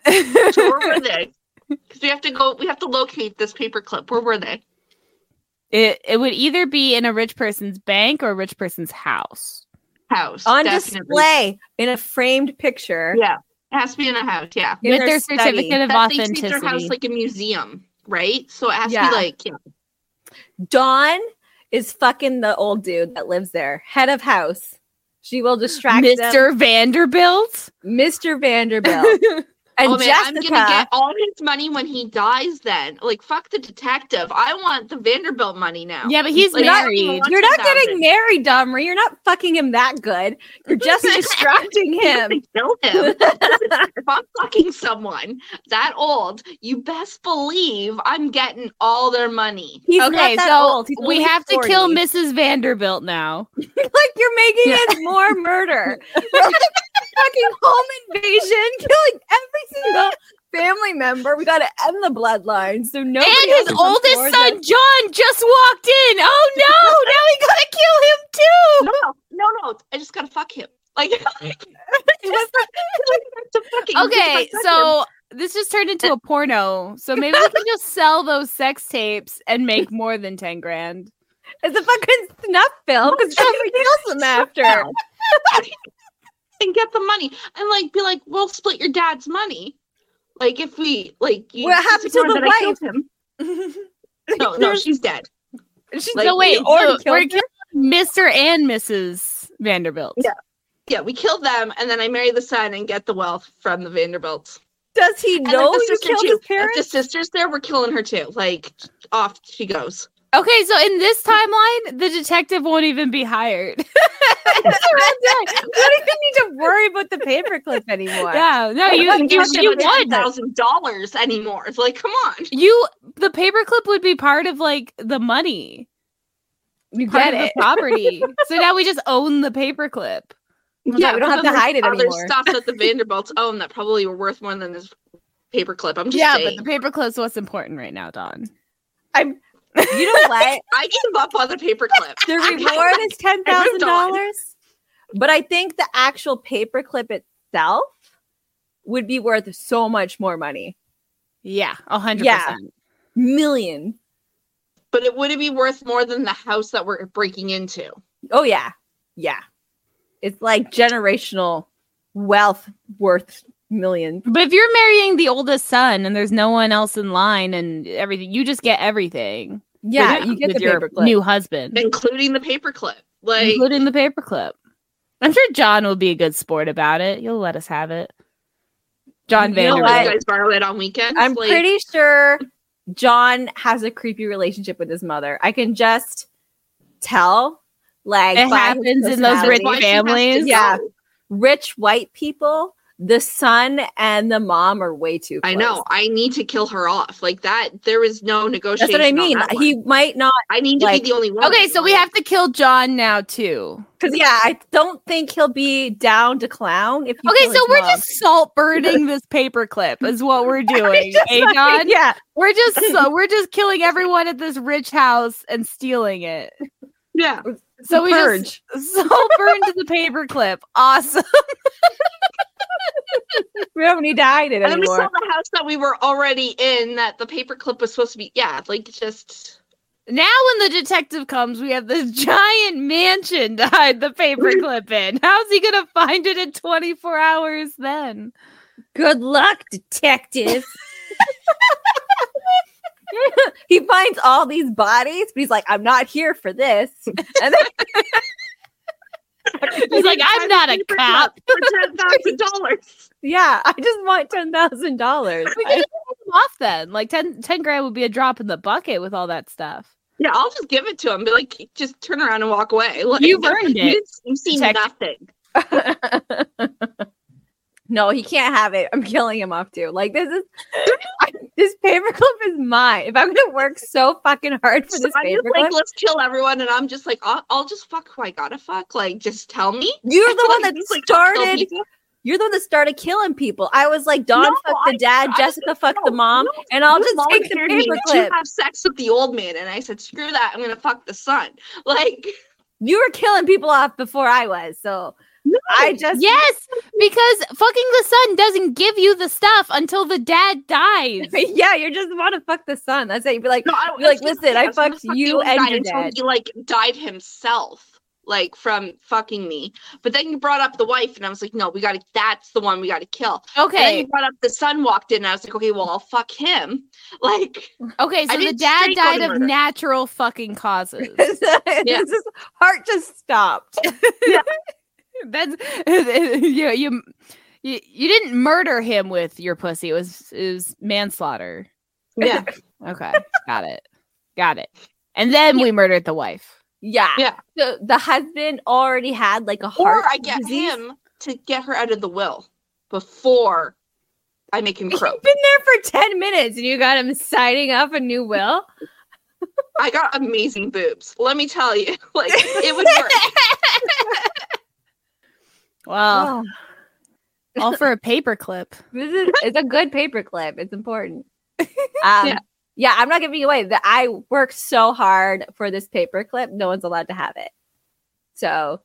where were they? [laughs] Because we have to go. We have to locate this paperclip. Where were they? It it would either be in a rich person's bank or a rich person's house. House On definitely. display in a framed picture. Yeah, it has to be in a house. Yeah, in With their study. certificate of that they treat their house like a museum, right? So it has Yeah. to be like yeah. Dawn is fucking the old dude that lives there, head of house. She will distract them. Mr. Vanderbilt. Mr. Vanderbilt. [laughs] And oh man, I'm gonna get all his money when he dies. Then, like, fuck the detective. I want the Vanderbilt money now. Yeah, but he's Like, I don't married. you're not getting married, Dawn Marie. You're not fucking him that good. You're just [laughs] distracting him. Kill him. [laughs] if I'm fucking someone that old, you best believe I'm getting all their money. He's okay, not that so old. He's we only have to kill Mrs. Vanderbilt now. [laughs] like you're making it more murder. You're like fucking home invasion, [laughs] killing every single family member. We got to end the bloodline. So no. and his oldest son, John, just walked in. Oh [laughs] no! now we gotta kill him too. No, no, no, no. I just gotta fuck him. Like, [laughs] to Okay, to fuck him. so this just turned into a porno. So maybe we can just sell those sex tapes and make more than ten grand. It's a fucking snuff film because somebody kills him after. And get the money and like be like, we'll split your dad's money. Like if we like, you What happened to the I killed wife? him. [laughs] No, no, she's dead. She's Like, so wait, or so we're her? killing Mr. and Mrs. Vanderbilt. Yeah. Yeah, we killed them, and then I marry the son and get the wealth from the Vanderbilts. Does he know you killed too. his If parents? the sister's there, we're killing her too. Like off she goes. Okay, so in this timeline, the detective won't even be hired. we don't even need to worry about the paperclip anymore. yeah, no, you you, you won. thousand dollars anymore. It's like, come on. You the paperclip would be part of like the money. You part get it. the property. so [laughs] now we just own the paperclip. Yeah, we don't have to hide it there's other anymore. stuff that the [laughs] Vanderbilts own that probably were worth more than this paperclip. I'm just yeah, saying. but the paperclip's what's important right now, Dawn. I'm. You know [laughs] what? I gave up on the paperclip. The reward is ten I thousand moved on. dollars, but I think the actual paperclip itself would be worth so much more money, Yeah, a hundred percent. million. But it would it be worth more than the house that we're breaking into? Oh yeah, yeah. It's like generational wealth worth millions. But if you're marrying the oldest son and there's no one else in line and everything, you just get everything. Yeah, with- you get the your paperclip. new husband, Including the paperclip. Like including the paperclip. I'm sure John will be a good sport about it. You'll let us have it. John You know you guys borrow it on weekends. I'm Like, pretty sure John has a creepy relationship with his mother. I can just tell. Like It happens in those rich personality. why she has to families. Yeah. rich white people, the son and the mom are way too. I know. I need to kill her off. Like that. There is no negotiation. That's what I mean. that. He might not, I need to like- be the only one. Okay, so we have to kill John now too. because yeah, I don't think he'll be down to clown. If you Okay, so we're mom. just salt burning this paperclip is what we're [laughs] doing. Just eh, like- yeah, We're just [laughs] so we're just killing everyone at this rich house and stealing it. Yeah. So we purge. just [laughs] salt burned the paperclip. Awesome. We don't need to hide it And then we anymore. saw the house that we were already in that the paperclip was supposed to be. Yeah, like just. Now when the detective comes, we have this [laughs] giant mansion to hide the paperclip [laughs] in. How's he gonna find it in 24 hours then? Good luck, detective. [laughs] he finds all these bodies, but he's like, "I'm not here for this." And then He's like, I'm not a cop. For ten thousand [laughs] dollars. yeah, I just want ten thousand dollars. We can just him off then. Like 10, 10 grand would be a drop in the bucket with all that stuff. Yeah, I'll just give it to him. Be like, just turn around and walk away. [laughs] Like, You've earned You, it. didn't- you see Detective. nothing. [laughs] no, he can't have it. I'm killing him off too. Like this is I, this paperclip is mine. If I'm gonna work so fucking hard for So this I'm just like, paperclip, let's kill everyone, and I'm just like, I'll, I'll just fuck who I gotta fuck. Like, just tell me. you're the [laughs] one Like, that like, started. You're the one that started killing people. I was like, Dawn No, fuck I- the dad, I Jessica said, fuck the mom, no, and I'll just take the paperclip. have sex with the old man, and I said, screw that. I'm gonna fuck the son. [laughs] Like, You were killing people off before I was, so no. I just Yes, because fucking the son doesn't give you the stuff until the dad dies. [laughs] yeah, you just want to fuck the son. That's it. You'd be like, No, I, You're like, listen, say, I fucked fuck you and guy your until dad. He like died himself, like from fucking me. But then you brought up the wife, and I was like, no, we gotta. That's the one we gotta kill. And then Okay, you brought up the son walked in, and I was like, okay, well, I'll fuck him. [laughs] Like, okay, so the dad died of murder. natural natural fucking causes. [laughs] Yeah. His heart just stopped. That's [laughs] you you You, you didn't murder him with your pussy. It was it was manslaughter. Yeah. [laughs] Okay, got it, got it. And then we murdered the wife. Yeah. Yeah. So the husband already had like a heart Or I get disease. him to get her out of the will before I make him [laughs] You've croak. been there for 10 minutes and you got him signing up a new will. I got amazing boobs. Let me tell you. Like it would work. Well, Oh, [laughs] all for a paperclip. this is it's a good paperclip. It's important. [laughs] Um, Yeah. yeah. I'm not giving away that I worked so hard for this paperclip. No one's allowed to have it. So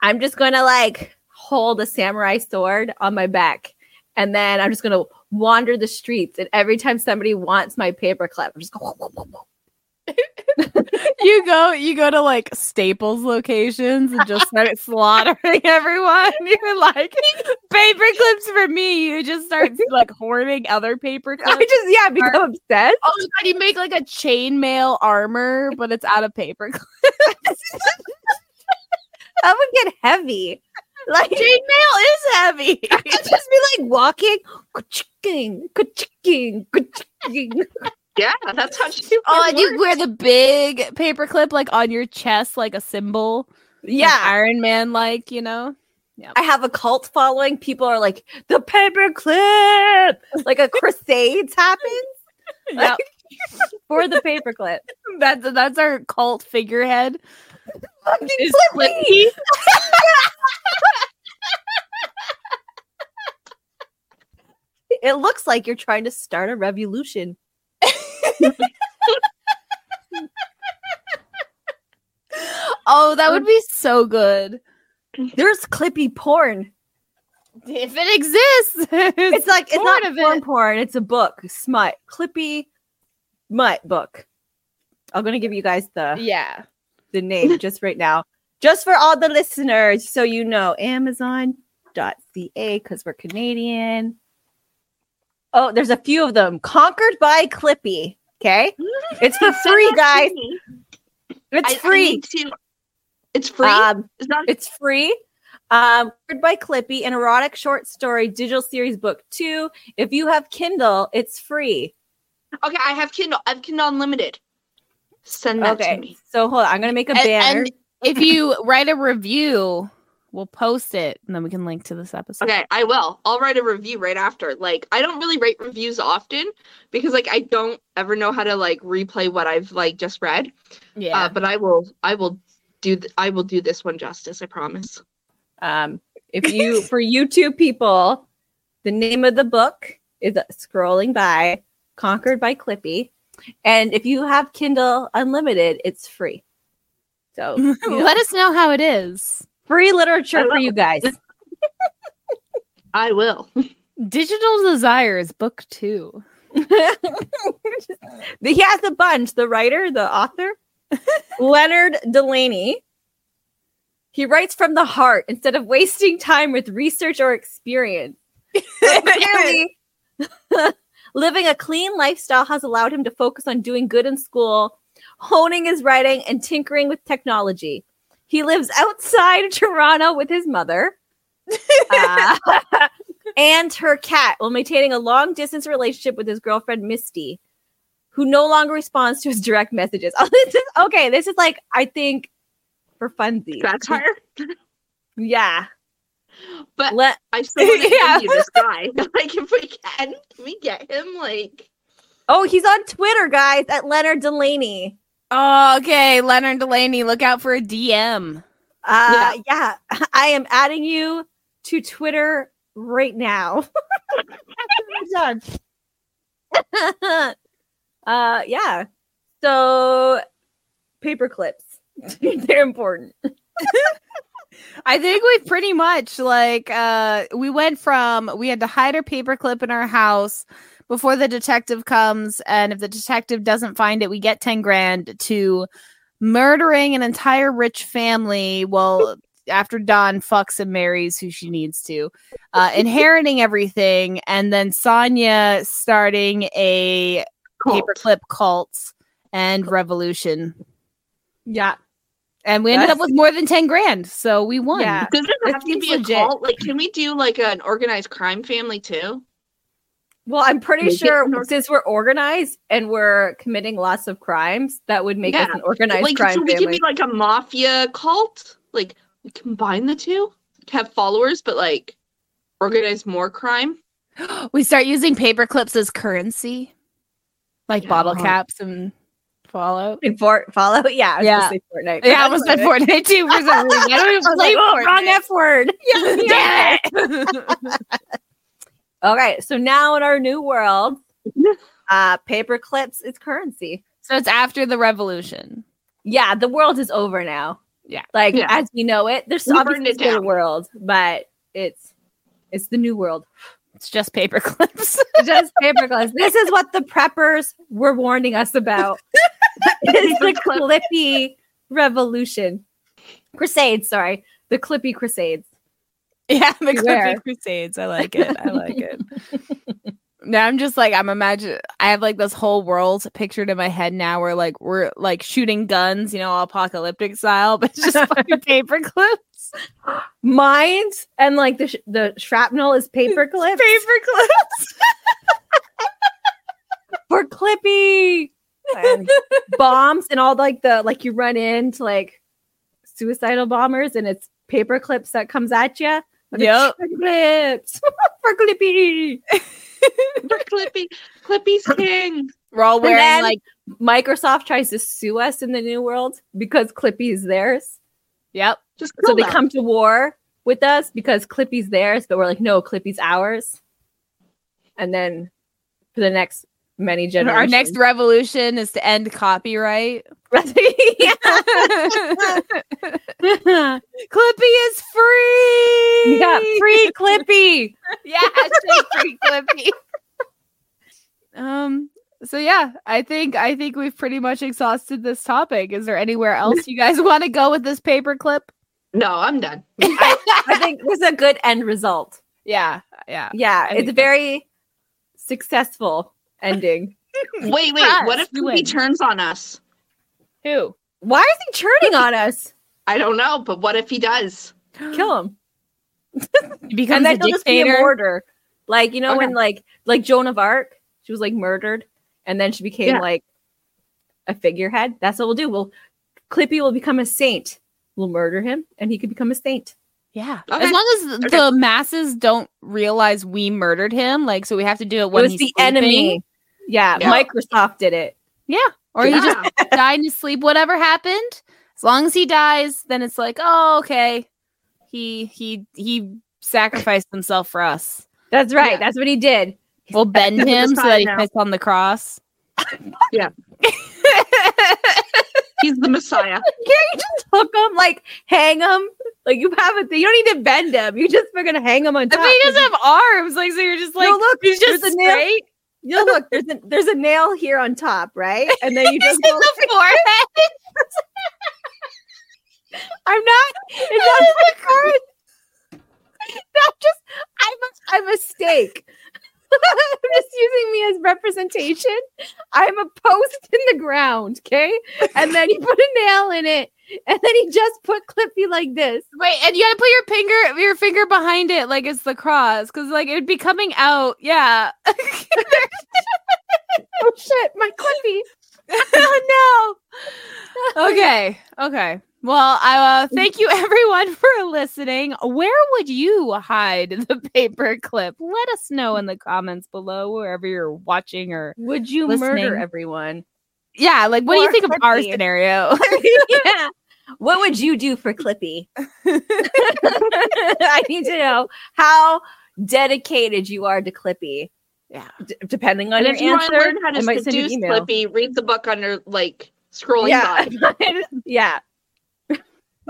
I'm just gonna like hold a samurai sword on my back, and then I'm just gonna wander the streets. And every time somebody wants my paperclip, I'm just going. [laughs] you go you go to like Staples locations and just start [laughs] slaughtering everyone. [laughs] You're like paper clips for me. You just start like hoarding other paper clips. I just yeah become obsessed. Oh my god, you make like a chainmail armor, but it's out of paper clips. That would get heavy. Like chainmail is heavy. I'd just be like walking, ka-chicking, ka-chicking, ka-chicking. Yeah, that's how she Oh, and you wear the big paperclip like on your chest, like a symbol. yeah. Iron Man, like you know. Yeah, I have a cult following. People are like, the paperclip, like a crusades happens [laughs] Yep. [laughs] for the paperclip. That's that's our cult figurehead. Fucking Is Clippy. [laughs] it looks like you're trying to start a revolution. [laughs] Oh, that would be so good There's Clippy porn. if it exists. [laughs] It's like it's not porn it. porn. It's a book, smut, Clippy, mutt book. I'm gonna give you guys the Yeah. the name [laughs] just right now, just for all the listeners, so you know. Amazon.ca because we're Canadian. Oh, there's a few of them. Conquered by Clippy. Okay, [laughs] it's for free, guys. It's I- I free. need to- It's free. Um, it's not. it's free. Um, Conquered by Clippy, an erotic short story digital series book two. If you have Kindle, it's free. okay, I have Kindle. I have Kindle Unlimited. Send that to me. so hold on. I'm gonna make a And- banner. and if you [laughs] write a review, we'll post it and then we can link to this episode. Okay, I will. I'll write a review right after. Like, I don't really write reviews often because, like, I don't ever know how to like replay what I've like just read. Yeah. Uh, but I will. I will do. Th- I will do this one justice. I promise. Um, if you [laughs] for YouTube people, the name of the book is Scrolling By, Conquered by Clippy. And if you have Kindle Unlimited, it's free. So [laughs] you know, Let us know how it is. Free literature for you guys. [laughs] I will. Digital Desires, book two. [laughs] he has a bunch. The writer, the author, [laughs] Leonard Delaney. He writes from the heart instead of wasting time with research or experience. But clearly, living a clean lifestyle has allowed him to focus on doing good in school, honing his writing, and tinkering with technology. He lives outside Toronto with his mother [laughs] uh, and her cat while maintaining a long distance relationship with his girlfriend, Misty, who no longer responds to his direct messages. Oh, [laughs] this is okay. This is like, I think, for funsies. Satire. Yeah. But Let I still want to [laughs] Yeah. interview this guy. like, if we can, can we get him? Like, Oh, he's on Twitter, guys, at Leonard Delaney. Oh, okay. Leonard Delaney, look out for a DM. Uh, yeah. [laughs] I am adding you to Twitter right now. Done. [laughs] [laughs] uh, yeah. So, paper clips. They're important. I think we've pretty much like uh we went from we had to hide our paperclip in our house before the detective comes and if the detective doesn't find it we get 10 grand to murdering an entire rich family well after Dawn fucks and marries who she needs to uh [laughs] inheriting everything and then Sonya starting a cult. paperclip cult and revolution Yeah. and we ended up with more than 10 grand. So we won. Yeah. Does it It have to seems be a cult? Like, can we do like an organized crime family too? Well, I'm pretty Make sure an since we're organized and we're committing lots of crimes, that would make us an organized Like, crime so we family. could be like a mafia cult. Like, we combine the two, have followers, but like organize more crime. [gasps] We start using paper clips as currency, like bottle caps and Fallout. In Fort Fallout, yeah, I was Yeah. gonna say Fortnite. Yeah, I almost said Fortnite too for some reason. I don't even [laughs] I was play like, oh, Fortnite. wrong F word. [laughs] [laughs] Damn it. Okay, so now in our new world, [laughs] uh, paper clips is currency. so it's after the revolution. Yeah, the world is over now. Yeah. like Yeah. as we know it. There's We burned obviously it still a world, but it's it's the new world. It's just paper clips. [laughs] Just paper clips. This is what the preppers were warning us about. [laughs] it's the Clippy revolution. Crusades, sorry. The Clippy Crusades. [laughs] yeah, the Beware. Crusades. I like it. I like it. [laughs] now I'm just like I'm imagine I have like this whole world pictured in my head now, where like we're like shooting guns, you know, apocalyptic style, but it's just fucking [laughs] paper clips. Mines and like the sh- the shrapnel is paper clips Paper clips. for Clippy. And bombs and all like the like you run into like suicidal bombers and it's paper clips that comes at you. Yep. clips [laughs] for Clippy. [laughs] For Clippy, Clippy's king. We're all wearing then- like Microsoft tries to sue us in the new world because Clippy is theirs. yep. Just So they them. come to war with us because Clippy's theirs, but we're like, no, Clippy's ours. And then for the next many generations, Our next revolution is to end copyright. [laughs] [laughs] yeah. Clippy is free. yeah, free Clippy. [laughs] yeah, free Clippy. um. So yeah, I think I think we've pretty much exhausted this topic. Is there anywhere else you guys want to go with this paper clip? No, I'm done. I think this is a good end result. Yeah, yeah. Yeah, I it's think a very successful ending. [laughs] Wait, wait. us, What if he win. turns on us? Who? Why is he turning on us? I don't know, but what if he does? Kill him. He becomes and then a he'll just be a dictator. mortar. Like you know Okay. when like like Joan of Arc, she was like murdered, and then she became Yeah. like a figurehead. That's what we'll do. We'll Clippy will become a saint. We'll murder him, and he could become a saint. Yeah. Okay. As long as Okay. the masses don't realize we murdered him, like so we have to do it when it was he's the sleeping. enemy. Yeah, Yeah. Microsoft did it. Yeah. Or he just [laughs] died in his sleep. Whatever happened, as long as he dies, then it's like, oh, okay. He he he sacrificed himself for us. That's right. Yeah. That's what he did. We'll bend him so that he now. fits on the cross. Yeah. [laughs] He's the Messiah. [laughs] Can't you just hook him, like hang him? Like you have a thing. You don't need to bend him. You just going to hang him on top. But he doesn't have arms, like so. You're just like, No, look, he's just there's a nail. You look, there's a there's a nail here on top, right? And then you [laughs] just go, the forehead. [laughs] I'm not. It's not the card. That's [laughs] just I'm a, I'm a stake. [laughs] Just using me as representation. I'm a post in the ground, okay? And then he put a nail in it, and then he just put Clippy like this. Wait, and you gotta put your finger your finger behind it like it's the cross, because like it'd be coming out. Yeah. [laughs] Oh shit, my Clippy. [laughs] oh no. Okay. Okay. Well, I uh, [laughs] thank you everyone for listening. Where would you hide the [laughs] paper clip? Let us know in the comments below, wherever you're watching or Would you Listening. murder everyone? yeah. Like, what do you Or think of our scenario? [laughs] yeah. What would you do for Clippy? I need to know how dedicated you are to Clippy. Yeah. D- depending on And your if you want answer, to learn how to I might send you an seduce. Clippy, read the book under like scrolling Yeah. yeah.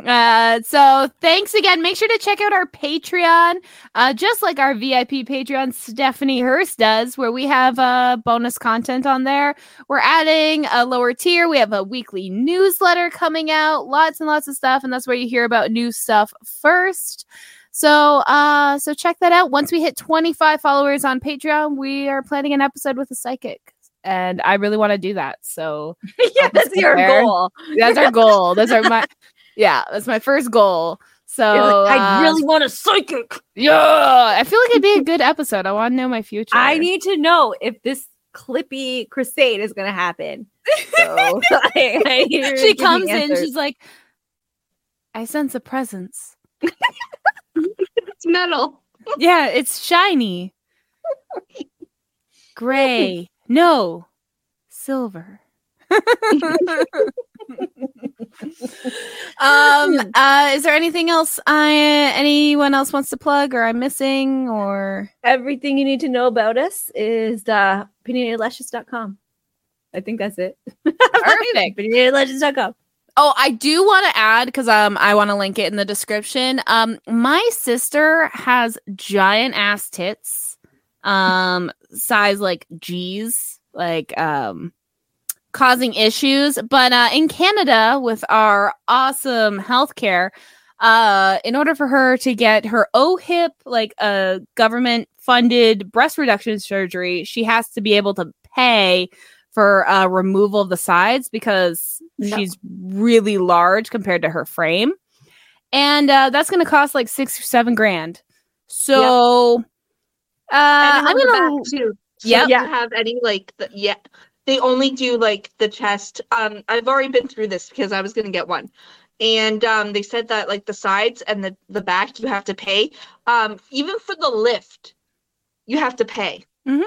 Uh, so thanks again. Make sure to check out our Patreon, uh, just like our VIP Patreon, Stephanie Hurst does, where we have uh, bonus content on there. We're adding a lower tier. We have a weekly newsletter coming out, lots and lots of stuff, and that's where you hear about new stuff first. So, uh, so check that out. Once we hit 25 followers on Patreon, we are planning an episode with a psychic, and I really want to do that. So, [laughs] I'll that's your there. goal. that's our goal. That's our my [laughs] Yeah, that's my first goal. So You're like, I uh, really want a psychic. yeah. I feel like it'd be a good episode. I want to know my future. I need to know if this clippy crusade is gonna happen. So [laughs] I, I need her to she comes in. answers. She's like, I sense a presence. It's metal. Yeah, it's shiny. Gray. No. Silver. [laughs] um uh is there anything else I anyone else wants to plug or I'm missing or everything you need to know about us is uh opinionatedlushes.com. I think that's it. [laughs] Perfect. Oh, I do want to add because um I want to link it in the description. Um, my sister has giant ass tits, um, size like G's, like um, causing issues. But uh, in Canada, with our awesome healthcare, uh, in order for her to get her OHIP, like a government funded breast reduction surgery, she has to be able to pay for uh, removal of the sides because No. she's really large compared to her frame. And uh, that's going to cost like six or seven grand. So uh, I'm going to. So Yep. if have any like the, yeah they only do like the chest um i've already been through this because i was going to get one and um they said that like the sides and the the back you have to pay um even for the lift you have to pay Mhm.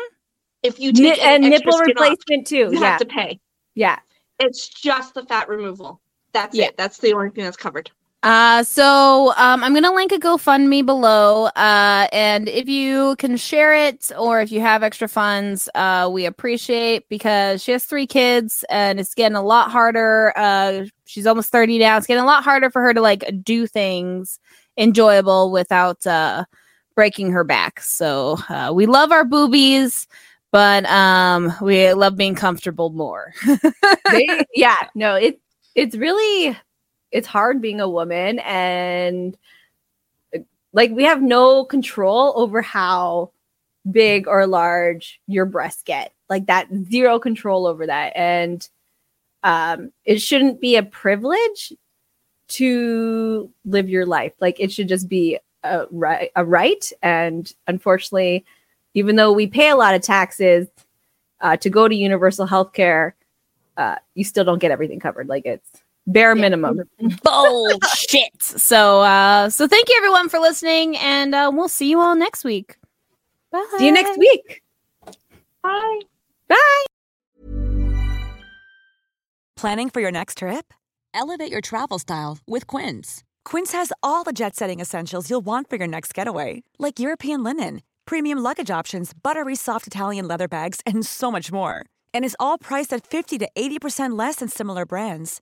if you take any and nipple skin off, replacement too. you Yeah. have to pay yeah. it's just the fat removal that's Yeah. it that's the only thing that's covered Uh, so um, I'm gonna link a GoFundMe below. Uh, and if you can share it or if you have extra funds, uh, we appreciate because she has three kids and it's getting a lot harder. Uh, she's almost 30 now. It's getting a lot harder for her to like do things enjoyable without uh breaking her back. So uh, we love our boobies, but um, we love being comfortable more. [laughs] They- yeah. No, it it's really it's hard being a woman and like we have no control over how big or large your breasts get. Like that zero control over that. And um it shouldn't be a privilege to live your life. Like it should just be a right a right. And unfortunately, even though we pay a lot of taxes uh, to go to universal health care, uh, you still don't get everything covered. Like it's bare minimum. [laughs] bullshit. So uh so thank you everyone for listening and uh we'll see you all next week. Bye. See you next week. bye Bye. Planning for your next trip? Elevate your travel style with Quince. Quince has all the jet setting essentials you'll want for your next getaway, like European linen, premium luggage options, buttery soft Italian leather bags, and so much more. And is all priced at 50 to 80% less than similar brands.